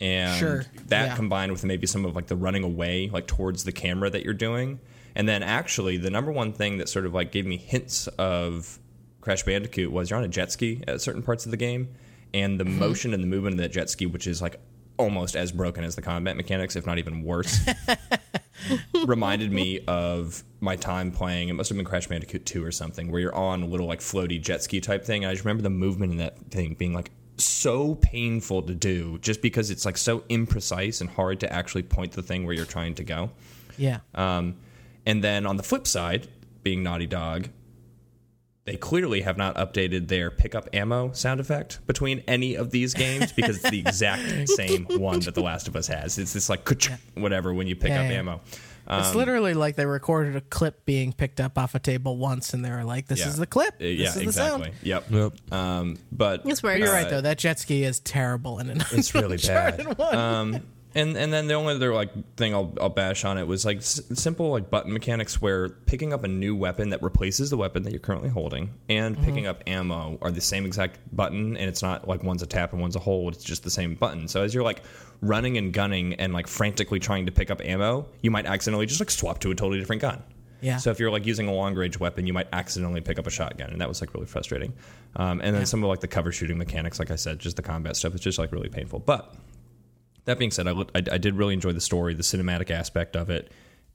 and Sure. that Yeah. combined with maybe some of like the running away like towards the camera that you're doing and then actually the number one thing that sort of like gave me hints of crash bandicoot was you're on a jet ski at certain parts of the game and the mm-hmm. motion and the movement of that jet ski which is like almost as broken as the combat mechanics if not even worse reminded me of my time playing. It must have been Crash Bandicoot 2 or something, where you're on a little like floaty jet ski type thing. And I just remember the movement in that thing being like so painful to do just because it's like so imprecise and hard to actually point the thing where you're trying to go. Yeah. Um, and then on the flip side, being Naughty Dog, they clearly have not updated their pickup ammo sound effect between any of these games because it's the exact same one that The Last of Us has. It's this like whatever when you pick Yeah, up yeah. ammo. it's Um, literally like they recorded a clip being picked up off a table once, and they were like, "This Yeah. is the clip. Uh, This yeah, is the exactly. sound." Yep. Yep. Um, but It's worse. You're Uh, right though. That jet ski is terrible in an it's really bad. One. Um, and and then the only other like thing I'll, I'll bash on it was like s- simple like button mechanics where picking up a new weapon that replaces the weapon that you're currently holding and Mm-hmm. picking up ammo are the same exact button and it's not like one's a tap and one's a hold it's just the same button so as you're like running and gunning and like frantically trying to pick up ammo you might accidentally just like swap to a totally different gun Yeah. so if you're like using a long range weapon, you might accidentally pick up a shotgun, and that was like really frustrating. Um, and then some of like the cover shooting mechanics, like I said, just the combat stuff, it's just like really painful. But that being said, I, I, I did really enjoy the story, the cinematic aspect of it,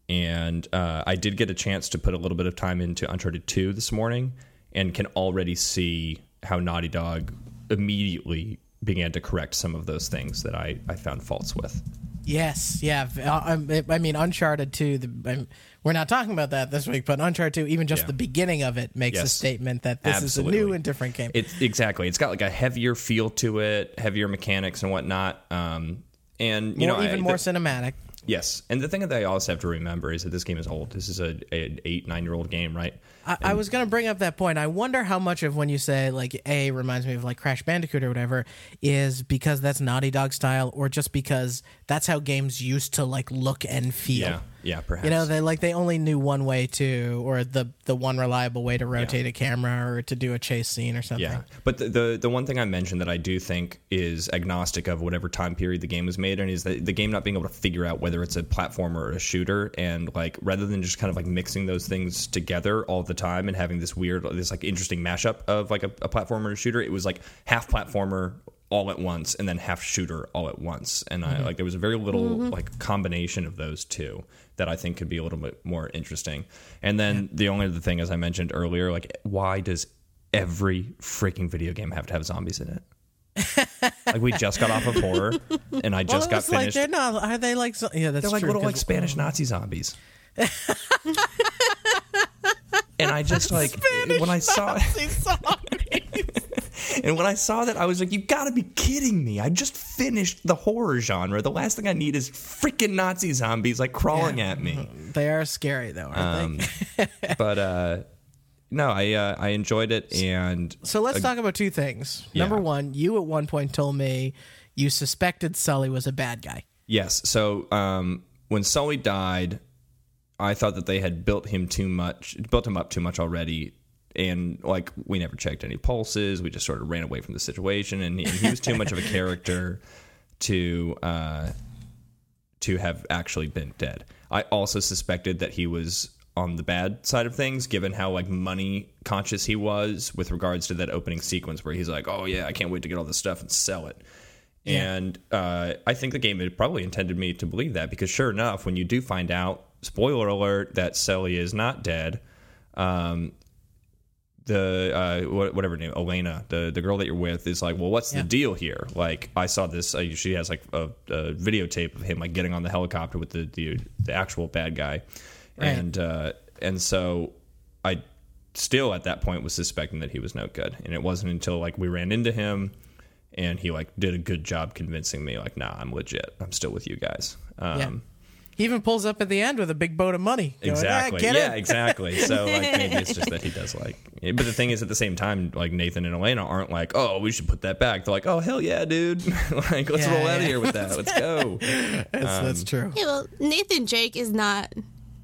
and uh, I did get a chance to put a little bit of time into Uncharted 2 this morning, and can already see how Naughty Dog immediately began to correct some of those things that I, I found faults with. Yes, yeah. uh, um, it- I mean, Uncharted 2, the, I'm, we're not talking about that this week, but Uncharted 2, even just Yeah. the beginning of it makes a statement that this is a new and different game. It's exactly. It's got like a heavier feel to it, heavier mechanics and whatnot. Um, and you more, know, even I- more the- cinematic. yes. And the thing that I also have to remember is that this game is old. This is a an eight nine year old game, right? I, I was going to bring up that point. I wonder how much of when you say like A reminds me of like Crash Bandicoot or whatever is because that's Naughty Dog style, or just because that's how games used to like look and feel. Yeah, yeah, perhaps. You know, they like they only knew one way to, or the the one reliable way to rotate a camera or to do a chase scene or something. Yeah, but the, the the one thing I mentioned that I do think is agnostic of whatever time period the game was made in is that the game not being able to figure out whether it's a platformer or a shooter, and like rather than just kind of like mixing those things together all the time and having this weird, this like interesting mashup of like a, a platformer and a shooter, it was like half platformer all at once and then half shooter all at once, and I mm-hmm. like there was a very little mm-hmm. like combination of those two that I think could be a little bit more interesting. And then the only other thing, as I mentioned earlier, like why does every freaking video game have to have zombies in it. like we just got off of horror, and I just it got was like finished. they're not. Are they like? Yeah, that's they're like true, little like Spanish Nazi zombies. and I just like when I saw and when I saw that, I was like, "You got to be kidding me! I just finished the horror genre. The last thing I need is freaking Nazi zombies like crawling at me." They are scary though, aren't they? but uh, no, I uh, I enjoyed it, and So let's talk about two things. Yeah. Number one, you at one point told me you suspected Sully was a bad guy. Yes. So um, when Sully died, I thought that they had built him too much, built him up too much already, and like we never checked any pulses. We just sort of ran away from the situation, and he, and he was too much of a character to uh, to have actually been dead. I also suspected that he was on the bad side of things, given how like money conscious he was with regards to that opening sequence where he's like, "Oh yeah, I can't wait to get all this stuff and sell it." And uh, I think the game had probably intended me to believe that because, sure enough, when you do find out, spoiler alert, that Sully is not dead, um, the uh, whatever name, Elena, the the girl that you're with, is like, well, what's Yeah. the deal here? Like, I saw this. Uh, she has like a, a videotape of him like getting on the helicopter with the the, the actual bad guy, Right. and uh, and so I still at that point was suspecting that he was no good, and it wasn't until like we ran into him. And he like did a good job convincing me, like, nah, I'm legit. I'm still with you guys. Um. He even pulls up at the end with a big boat of money. Going, "Ah, Exactly. get yeah, exactly. So like maybe it's just that he does like but the thing is at the same time, like Nathan and Elena aren't like, Oh, we should put that back. They're like, Oh hell yeah, dude. like let's Yeah, roll out of here with that. Let's go. That's, that's true. Yeah, well, Nathan Drake is not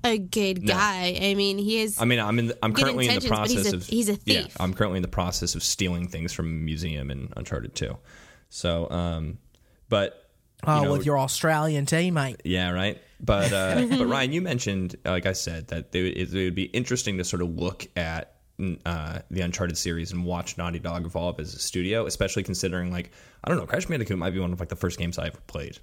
a good guy. I mean, he is. I mean I'm in the, I'm currently in the intentions, but he's process a- of he's a Yeah, thief. I'm currently in the process of stealing things from a museum in Uncharted 2. So um but Oh, know, with your Australian teammate. Yeah, right. But uh, but Ryan, you mentioned, like I said, that they, it, it would be interesting to sort of look at uh, the Uncharted series and watch Naughty Dog evolve as a studio, especially considering like I don't know, Crash Bandicoot might be one of like the first games I ever played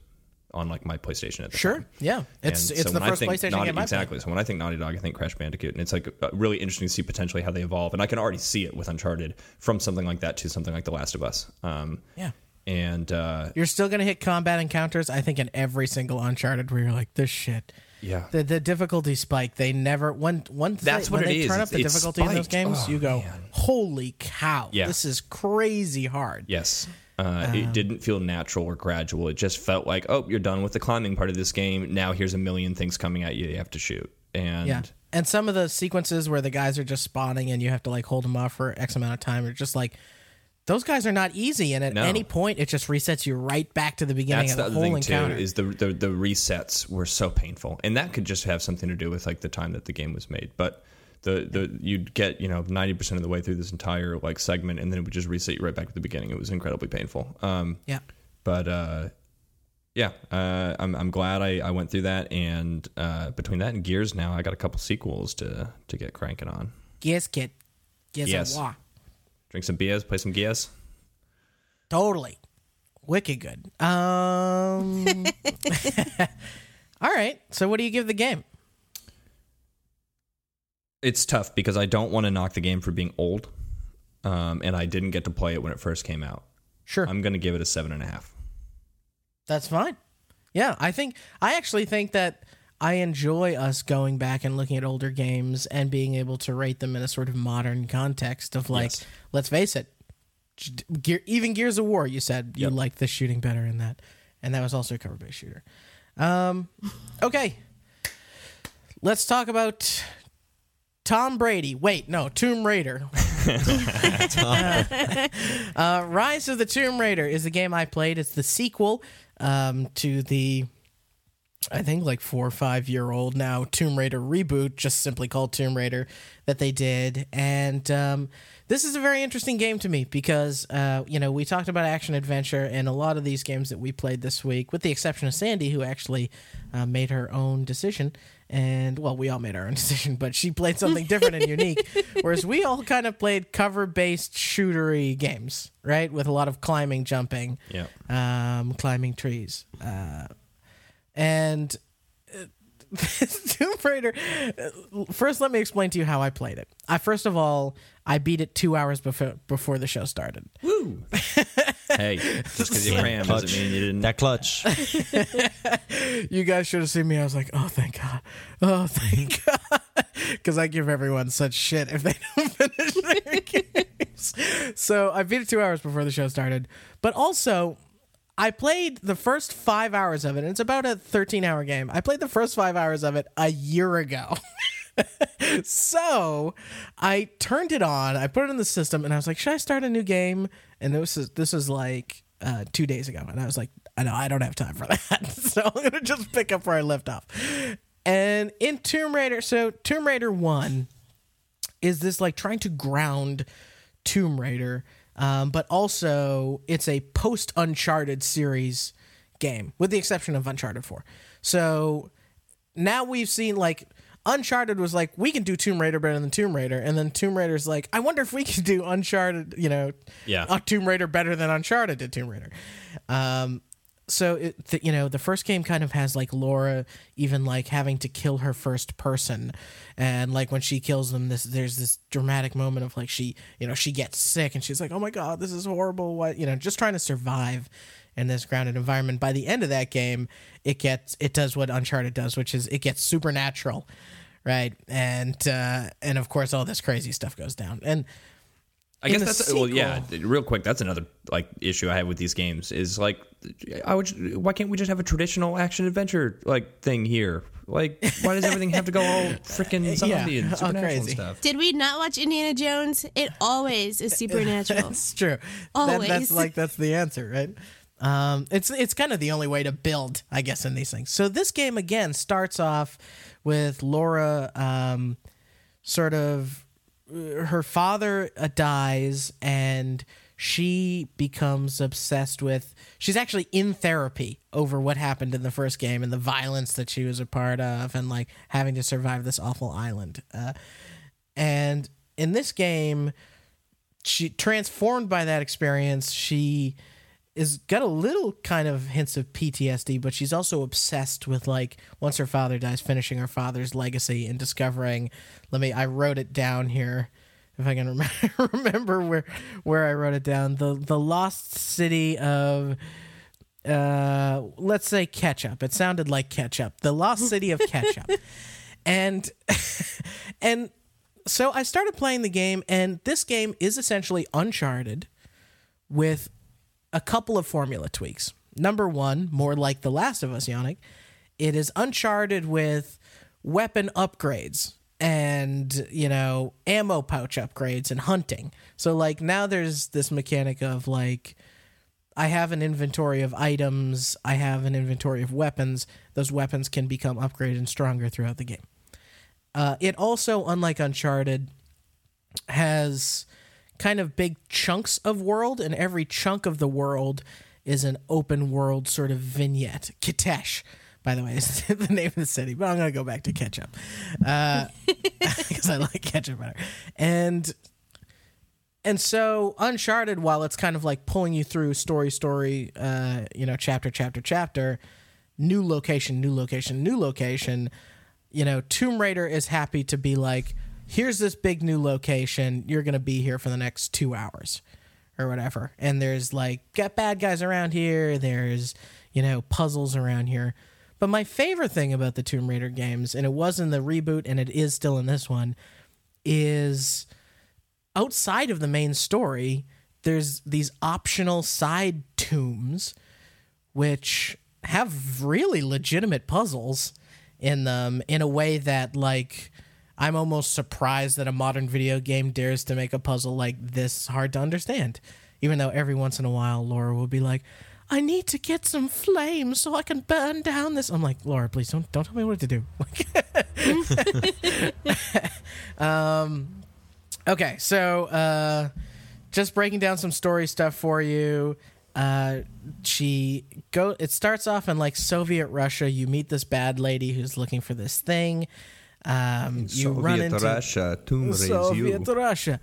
on like my PlayStation at the Sure. time. Yeah. It's And it's so the first PlayStation Naughty, game exactly. So when I think Naughty Dog, I think Crash Bandicoot, and it's like uh, really interesting to see potentially how they evolve. And I can already see it with Uncharted from something like that to something like The Last of Us. Um, Yeah. And uh, You're still gonna hit combat encounters. I think in every single Uncharted where you're like, this shit. yeah, The the difficulty spike. They never when once That's they, what when it they is. turn up the It's- it's difficulty in those games, Oh, you go, man. holy cow! Yeah. This is crazy hard. Yes. Uh, Um, it didn't feel natural or gradual. It just felt like, oh, you're done with the climbing part of this game. Now here's a million things coming at you. You have to shoot. And Yeah. And some of the sequences where the guys are just spawning and you have to like hold them off for X amount of time are just like those guys are not easy and at No. any point it just resets you right back to the beginning that's of the the, whole thing encounter. too is the, the the resets were so painful, and that could just have something to do with like the time that the game was made. But the the you'd get you know ninety percent of the way through this entire like segment, and then it would just reset you right back to the beginning. It was incredibly painful. Um, yeah. but uh, yeah, uh, I'm I'm glad I, I went through that, and uh, between that and Gears now, I got a couple sequels to to get cranking on. Yes, kid. Yes, Yes. yes. Drink some beers, play some Gears. Totally. Wicked good. Um All right. So what do you give the game? It's tough because I don't want to knock the game for being old, um, and I didn't get to play it when it first came out. Sure. I'm going to give it a seven and a half. That's fine. Yeah, I think I actually think that I enjoy us going back and looking at older games and being able to rate them in a sort of modern context of like, Yes. let's face it, Gear, even Gears of War, you said you Yep. liked the shooting better in that, and that was also a cover-based shooter. Um, okay, let's talk about Tom Brady. Wait, no, Tomb Raider. uh, Rise of the Tomb Raider is the game I played. It's the sequel um, to the, I think like four or five year old now Tomb Raider reboot, just simply called Tomb Raider, that they did. And um, this is a very interesting game to me because, uh, you know, we talked about action adventure and a lot of these games that we played this week, with the exception of Sandy, who actually uh, made her own decision. And well, we all made our own decision, but she played something different and unique. Whereas we all kind of played cover based shootery games, right? With a lot of climbing, jumping, Yeah. um, climbing trees. Uh, and uh, Tomb Raider. uh, First, let me explain to you how I played it. I first of all, I beat it two hours before before the show started. Hey, just because you cram doesn't mean you didn't. That clutch. You guys should have seen me. I was like, oh, thank God. Oh, thank God. Because I give everyone such shit if they don't finish their games. So I beat it two hours before the show started. But also, I played the first five hours of it. And it's about a 13 hour game. I played the first five hours of it a year ago. so I turned it on. I put it in the system, and I was like, "Should I start a new game?" And this is this was like uh, two days ago, and I was like, "I know I don't have time for that, so I'm gonna just pick up where I left off." And in Tomb Raider, so Tomb Raider One is this like trying to ground Tomb Raider, um, but also it's a post Uncharted series game, with the exception of Uncharted Four. So now we've seen like Uncharted was like we can do Tomb Raider better than Tomb Raider, and then Tomb Raider's like I wonder if we can do Uncharted, you know, Yeah. uh, Tomb Raider better than Uncharted did Tomb Raider. Um, so it, you know the first game kind of has like Laura even like having to kill her first person, and like when she kills them, this there's this dramatic moment of like she you know she gets sick and she's like oh my god this is horrible what you know just trying to survive in this grounded environment. By the end of that game, it gets it does what Uncharted does, which is it gets supernatural, right? And uh, and of course all this crazy stuff goes down. And I in guess the that's well, yeah. Real quick, that's another like issue I have with these games is like, I would. Why can't we just have a traditional action adventure like thing here? Like, why does everything have to go all freaking zombie Yeah, and supernatural and crazy. stuff? Did we not watch Indiana Jones? It always is supernatural. that's true. That, Always. that's like that's the answer, right? Um, it's it's kind of the only way to build, I guess, in these things. So this game again starts off with Laura, um, sort of her father uh, dies and she becomes obsessed with she's actually in therapy over what happened in the first game and the violence that she was a part of and like having to survive this awful island. Uh, and in this game she transformed by that experience she is got a little kind of hints of PTSD, but she's also obsessed with like once her father dies, finishing her father's legacy and discovering. Let me. I wrote it down here, if I can remember, remember where where I wrote it down. The the lost city of. Uh, let's say ketchup. It sounded like ketchup. The lost city of ketchup, and and so I started playing the game, and this game is essentially Uncharted with a couple of formula tweaks. Number one, more like The Last of Us, Yannick, it is Uncharted with weapon upgrades and, you know, ammo pouch upgrades and hunting. So, like, now there's this mechanic of, like, I have an inventory of items, I have an inventory of weapons. Those weapons can become upgraded and stronger throughout the game. Uh, it also, unlike Uncharted, has kind of big chunks of world, and every chunk of the world is an open world sort of vignette. Kitezh, by the way, is the name of the city, but I'm going to go back to ketchup because I like ketchup better. And and so Uncharted, while it's kind of like pulling you through story, story, uh, you know, chapter, chapter, chapter, new location, new location, new location. You know, Tomb Raider is happy to be like, here's this big new location. You're gonna be here for the next two hours, or whatever. And there's like got bad guys around here. There's you know, puzzles around here. But my favorite thing about the Tomb Raider games, and it was in the reboot and it is still in this one, is outside of the main story, there's these optional side tombs which have really legitimate puzzles in them in a way that like I'm almost surprised that a modern video game dares to make a puzzle like this hard to understand. Even though every once in a while Laura will be like, I need to get some flames so I can burn down this. I'm like, Laura, please don't don't tell me what to do. um, okay, so uh, just breaking down some story stuff for you. Uh, she go. It starts off in like Soviet Russia. You meet this bad lady who's looking for this thing. Um, you run into Russia, Tomb Raider Soviet Russia.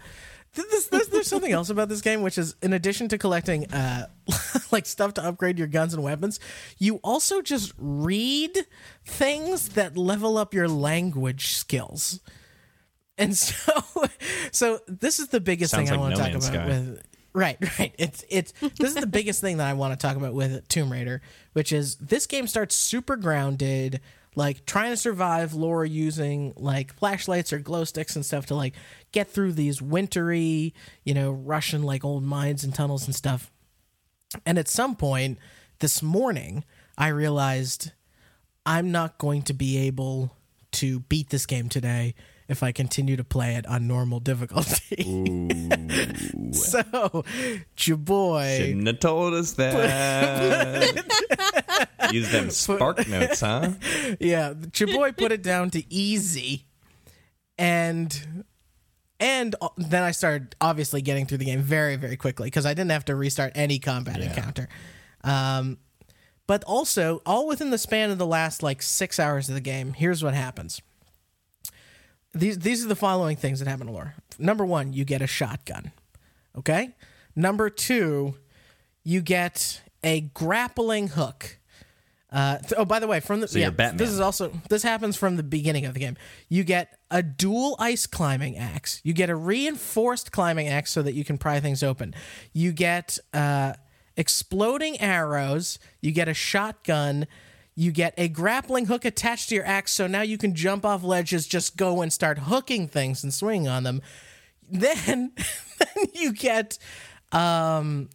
Th- This, this, there's something else about this game, which is in addition to collecting uh, like stuff to upgrade your guns and weapons, you also just read things that level up your language skills. And so, so this is the biggest Sounds thing I like want to No talk Man's about Sky. with. Right, right. It's it's this is the biggest thing that I want to talk about with Tomb Raider, which is this game starts super grounded, like trying to survive. Laura using like flashlights or glow sticks and stuff to like get through these wintry, you know, Russian like old mines and tunnels and stuff. And at some point this morning, I realized I'm not going to be able to beat this game today if I continue to play it on normal difficulty. so, your boy. Shouldn't have told us that. Use them spark notes, huh? Yeah, your boy put it down to easy, and and then I started obviously getting through the game very very quickly because I didn't have to restart any combat encounter. Um, but also all within the span of the last like six hours of the game. Here's what happens. These these are the following things that happen to Laura. Number one, you get a shotgun. Okay. Number two, you get a grappling hook. Uh, th- oh, by the way, from the you're yeah, Batman. this is also this happens from the beginning of the game. You get a dual ice climbing axe. You get a reinforced climbing axe so that you can pry things open. You get uh, exploding arrows. You get a shotgun. You get a grappling hook attached to your axe, so now you can jump off ledges, just go and start hooking things and swinging on them. Then, then you get um,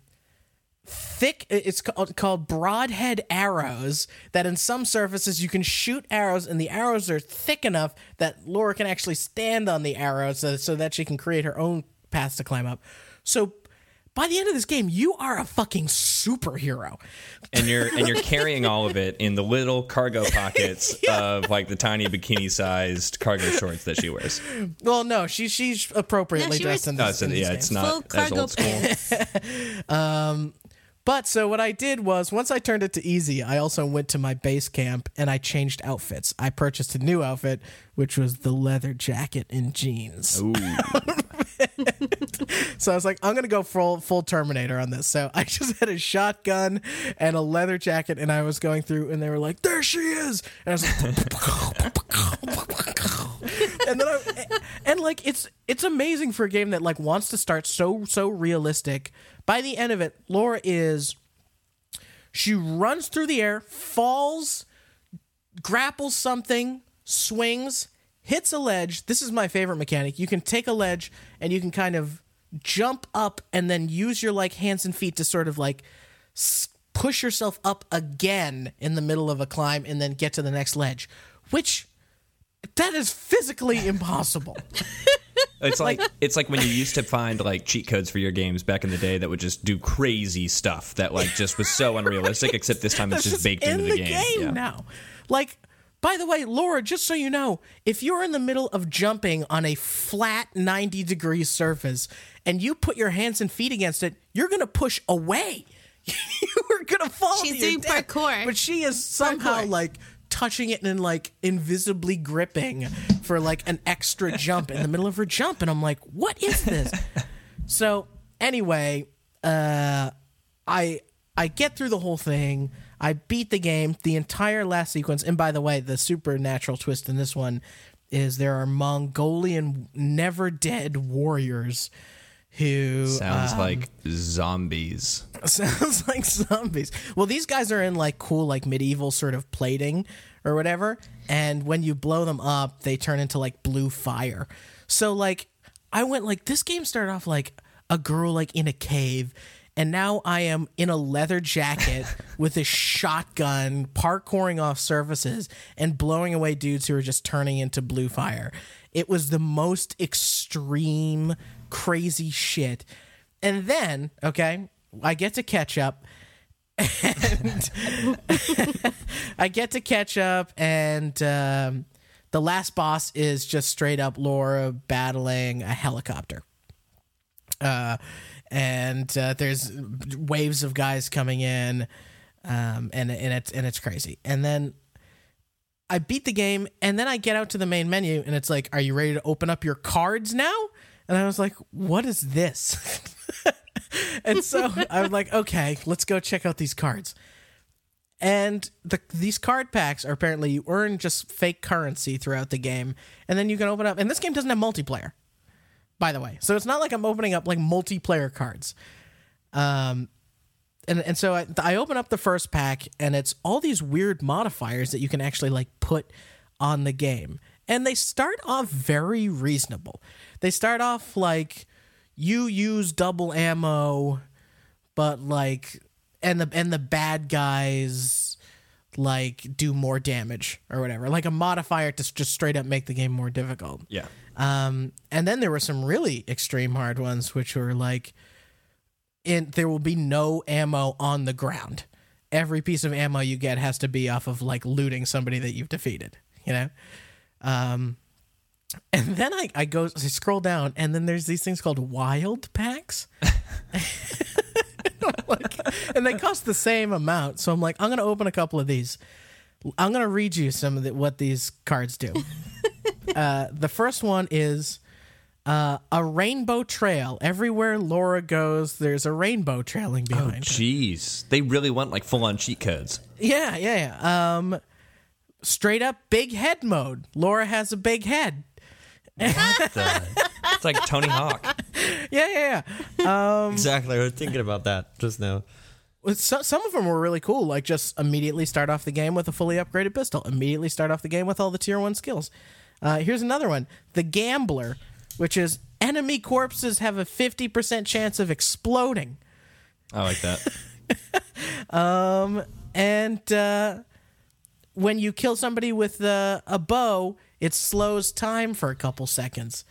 thick it's called, called broadhead arrows that in some surfaces you can shoot arrows and the arrows are thick enough that Laura can actually stand on the arrows so, so that she can create her own paths to climb up. So by the end of this game, you are a fucking superhero. and you're and you're carrying all of it in the little cargo pockets of like the tiny bikini sized cargo shorts that she wears. Well, no, she she's appropriately Yeah, she dressed wears- in uh, this. so in yeah, games. it's not Full as cargo old school. pants. Um, but so what I did was once I turned it to easy, I also went to my base camp and I changed outfits. I purchased a new outfit, which was the leather jacket and jeans. Ooh, So I was like, I'm gonna go full full Terminator on this. So I just had a shotgun and a leather jacket, and I was going through, and they were like, "There she is!" And I was like, and then I, and like it's it's amazing for a game that like wants to start so so realistic. By the end of it, Laura is she runs through the air, falls, grapples something, swings, hits a ledge. This is my favorite mechanic. You can take a ledge and you can kind of jump up and then use your like hands and feet to sort of like push yourself up again in the middle of a climb and then get to the next ledge, which that is physically impossible. it's like it's like when you used to find like cheat codes for your games back in the day that would just do crazy stuff that like just was so unrealistic. Except this time it's That's just baked in into the, game. Yeah. now. Like, by the way, Laura, just so you know, if you're in the middle of jumping on a flat 90 degree surface and you put your hands and feet against it, you're going to push away. you're going to fall. She's doing death. parkour. But she is somehow Parkour. like touching it and like invisibly gripping for like an extra jump in the middle of her jump. And I'm like, what is this? so, anyway, uh, I I get through the whole thing. I beat the game, the entire last sequence. And by the way, the supernatural twist in this one is there are Mongolian never dead warriors who Sounds um, like zombies. sounds like zombies. Well, these guys are in like cool, like medieval sort of plating or whatever. And when you blow them up, they turn into like blue fire. So like, I went like this game started off like a girl like in a cave. And now I am in a leather jacket with a shotgun, parkouring off surfaces and blowing away dudes who are just turning into blue fire. It was the most extreme, crazy shit. And then, okay, I get to catch up. And I get to catch up, and um, the last boss is just straight up Laura battling a helicopter. Uh, and uh, there's waves of guys coming in, um, and and it's and it's crazy. And then I beat the game, and then I get out to the main menu, and it's like, "Are you ready to open up your cards now?" And I was like, "What is this?" and so I'm like, "Okay, let's go check out these cards." And the these card packs are apparently you earn just fake currency throughout the game, and then you can open up. And this game doesn't have multiplayer, by the way, so it's not like I'm opening up like multiplayer cards. Um, and and so I, I open up the first pack and it's all these weird modifiers that you can actually like put on the game. And they start off very reasonable. They start off like you use double ammo but like and the and the bad guys like do more damage or whatever. Like a modifier to just straight up make the game more difficult. Yeah. Um, and then there were some really extreme hard ones, which were like, in there will be no ammo on the ground. Every piece of ammo you get has to be off of like looting somebody that you've defeated. You know, um, and then I I go I scroll down, and then there's these things called wild packs. like, and they cost the same amount. So I'm like, I'm gonna open a couple of these. I'm gonna read you some of the, what these cards do. uh, the first one is uh, a rainbow trail. Everywhere Laura goes, there's a rainbow trailing Oh, behind. her. jeez. They really went like full on cheat codes. Yeah, yeah, yeah. Um, straight up big head mode. Laura has a big head. It's like Tony Hawk. Yeah, yeah, yeah. exactly. I was thinking about that just now. So, some of them were really cool. Like just immediately start off the game with a fully upgraded pistol. Immediately start off the game with all the tier one skills. Uh, here's another one: the gambler, which is enemy corpses have a fifty percent chance of exploding. I like that. and uh, when you kill somebody with uh, a bow, it slows time for a couple seconds.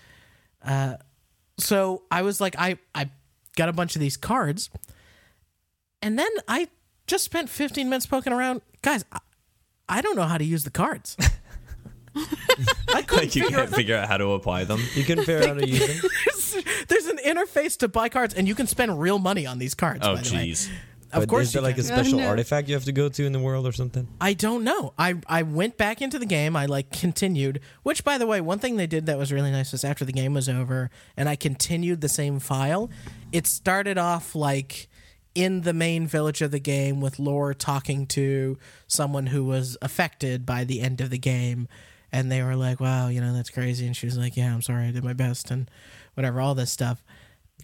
Uh, so I was like, I I got a bunch of these cards, and then I just spent 15 minutes poking around. Guys, I, I don't know how to use the cards. I couldn't like you figure can't out. figure out how to apply them. You can figure out how to use them. There's an interface to buy cards, and you can spend real money on these cards. Oh, by the way. jeez. Of But course, is there like can. a special no. artifact you have to go to in the world or something? I don't know. I I went back into the game. I like continued. Which, by the way, one thing they did that was really nice is after the game was over and I continued the same file. It started off like in the main village of the game with Lore talking to someone who was affected by the end of the game, and they were like, "Wow, you know that's crazy," and she was like, "Yeah, I'm sorry, I did my best," and whatever, all this stuff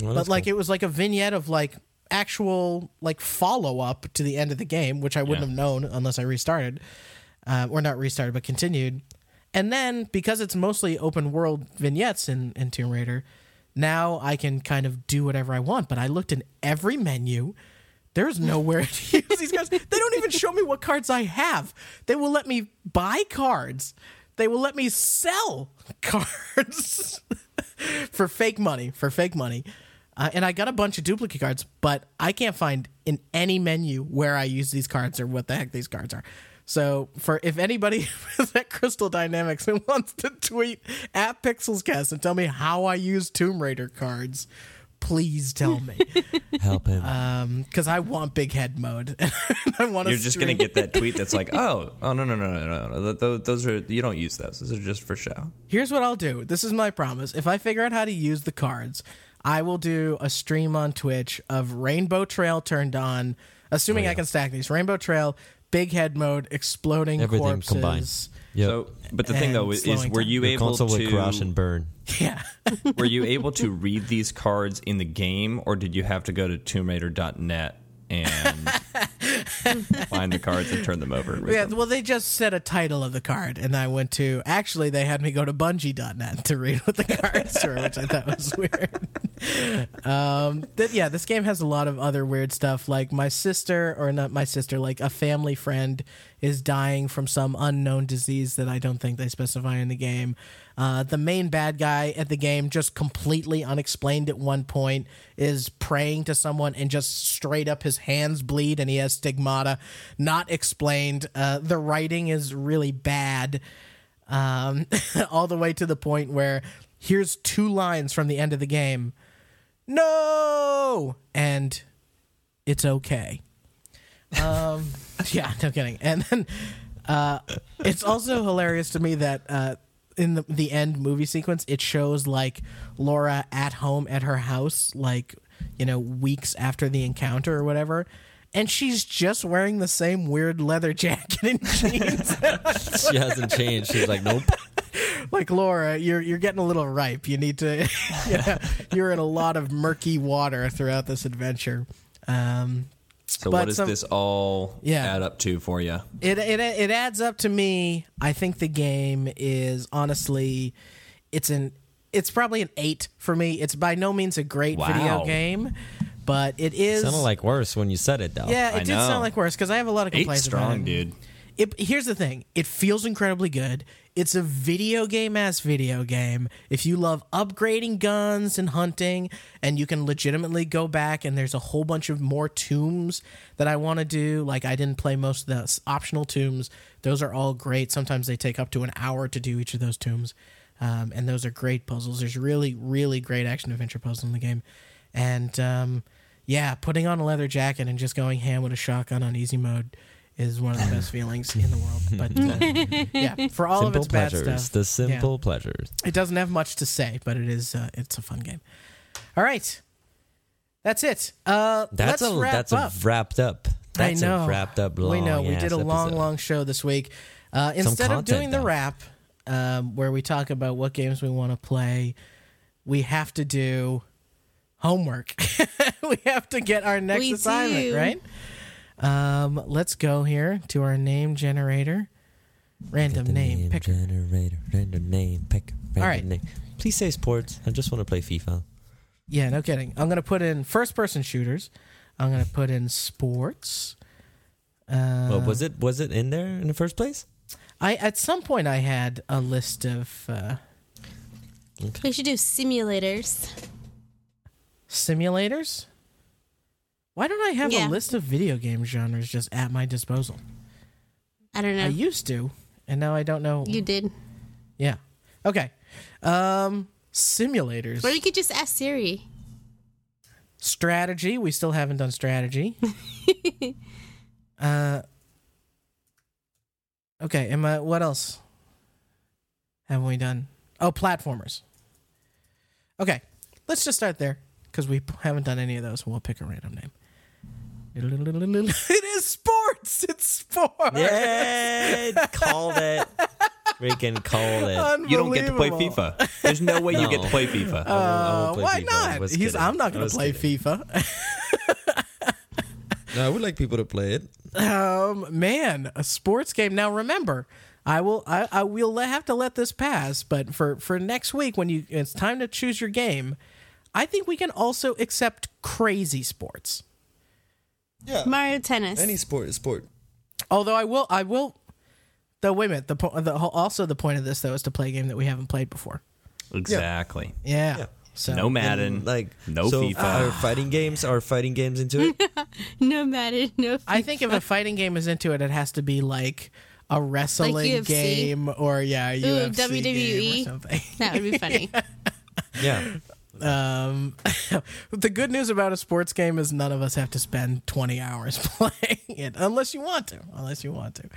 Well, but like cool. it was like a vignette of like actual like follow up to the end of the game, which I wouldn't Yeah. have known unless I restarted, uh, or not restarted, but continued. And then because it's mostly open world vignettes in, in Tomb Raider, now I can kind of do whatever I want. But I looked in every menu. There's nowhere to use these cards. They don't even show me what cards I have. They will let me buy cards. They will let me sell cards for fake money. For fake money. Uh, and I got a bunch of duplicate cards, but I can't find in any menu where I use these cards or what the heck these cards are. So, for if anybody is at Crystal Dynamics and wants to tweet at PixelsCast and tell me how I use Tomb Raider cards, please tell me help him. Um, because I want big head mode. I want. You're just gonna get that tweet that's like, oh, oh no, no, no, no, no, no. Th- th- Those are you don't use those. Those are just for show. Here's what I'll do. This is my promise. If I figure out how to use the cards, I will do a stream on Twitch of Rainbow Trail turned on, assuming oh, I can stack these. Rainbow Trail, big head mode, exploding Everything corpses, combined. Yep. So, but the thing though is, is were you Your able console to would crash and burn. Yeah. were you able to read these cards in the game, or did you have to go to TombRaider.net and find the cards and turn them over? and read Yeah, them? well, they just said a title of the card, and I went to. Actually, they had me go to Bungie.net to read what the cards were, which I thought was weird. um, th- yeah, this game has a lot of other weird stuff. Like my sister, or not my sister, like a family friend is dying from some unknown disease that I don't think they specify in the game. Uh, the main bad guy at the game, just completely unexplained at one point, is praying to someone and just straight up his hands bleed and he has stigmata. Not explained. Uh, the writing is really bad, um, all the way to the point where here's two lines from the end of the game No! And it's okay. Um, yeah, no kidding. And then uh, it's also hilarious to me that uh, in the, the end movie sequence, it shows like Laura at home at her house, like, you know, weeks after the encounter or whatever. And she's just wearing the same weird leather jacket and jeans. She hasn't changed. She's like, nope. like Laura, you're you're getting a little ripe. You need to, yeah, you're in a lot of murky water throughout this adventure. Um, So But what does some- this all Yeah. add up to for you? it it it adds up to me. I think the game is honestly, it's an it's probably an eight for me. It's by no means a great video game, but it is. It Sounded like worse when you said it, though. yeah, it I did know. sound like worse because I have a lot of complaints about strong, it. dude. It, here's the thing. It feels incredibly good. It's a video game ass video game. If you love upgrading guns and hunting and you can legitimately go back and there's a whole bunch of more tombs that i want to do like i didn't play most of the optional tombs those are all great. Sometimes they take up to an hour to do each of those tombs. Um, and those are great puzzles. There's really really great action adventure puzzles in the game. And um, yeah putting on a leather jacket and just going ham with a shotgun on easy mode is one of the best feelings in the world. But uh, yeah, for all of Simple its bad stuff, The simple pleasures. it doesn't have much to say, but it is uh, it's a fun game. All right, that's it. Uh, That's let's a wrap that's up. a wrapped up. That's I know. a wrapped up long. we know we did a long, episode. long show this week. Uh, instead of content, doing the wrap, um, where we talk about what games we want to play, we have to do homework. we have to get our next We assignment, do. right? Um, let's go here to our name generator. Random The name, picker. generator, random name picker. Random right. name. Please say sports. I just want to play FIFA. Yeah, no kidding. I'm gonna put in first person shooters. I'm gonna put in sports. Uh, well, was it was it in there in the first place? I at some point I had a list of uh, We should do simulators. simulators. Why don't I have a list of video game genres just at my disposal? I don't know. I used to, and now I don't know. you did. yeah. Okay. Um, simulators. Or you could just ask Siri. strategy. We still haven't done strategy. uh. Okay. Am I? What else? Haven't we done? Oh, platformers. Okay, let's just start there because we haven't done any of those. We'll pick a random name. It is sports. It's sports. Yeah, called it. Freaking called it. You don't get to play Unbelievable. FIFA. There's no way you get to play FIFA. I won't- I won't Uh, play why FIFA. I not? was He's, kidding. I'm not I going was to play kidding. FIFA. No, I would like people to play it. Um, man, a sports game. Now remember, I will. I, I will have to let this pass. But for for next week, when you it's time to choose your game, I think we can also accept crazy sports. Yeah. Mario Tennis. Any sport is sport. Although I will, I will. Though wait a minute. The, po- the whole- also the point of this though is to play a game that we haven't played before. Exactly. Yeah. Yeah. So No Madden. And, like No so FIFA. Are fighting games are fighting games into it? no Madden, no. FIFA. I think if a fighting game is into it, it has to be like a wrestling UFC? game or yeah, a UFC game WWE? or something. that would be funny. yeah. Um, the good news about a sports game is none of us have to spend 20 hours playing it unless you want to. Unless you want to.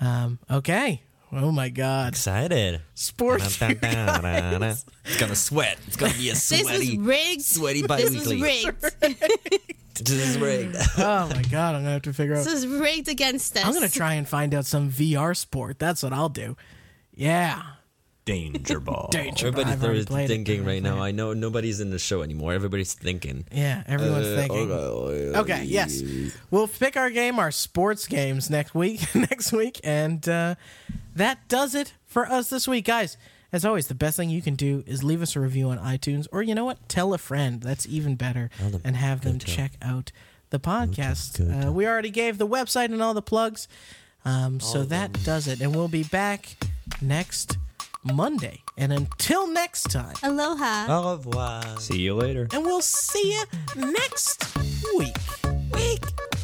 Um, okay. Oh my God. Excited. Sports. it's gonna sweat. It's gonna be a sweaty, this was sweaty, rigged. sweady This was bi-weekly. rigged. rigged. This is rigged. Oh my god, I'm gonna have to figure out. This is rigged against us. I'm gonna try and find out some VR sport. That's what I'll do. Yeah. Danger ball. Danger. I've Everybody's already there played it. thinking right already now. I know nobody's in the show anymore. Everybody's thinking. Yeah, everyone's thinking. Okay, yes. We'll pick our game, our sports games next week next week, and uh, that does it for us this week. Guys, as always, the best thing you can do is leave us a review on iTunes, or you know what? Tell a friend. That's even better. them. And have them check out the podcast. Uh, we already gave the website and all the plugs. Um, so that does it. And we'll be back next Monday. And until next time, aloha. Au revoir. See you later. And we'll see you next week. Week.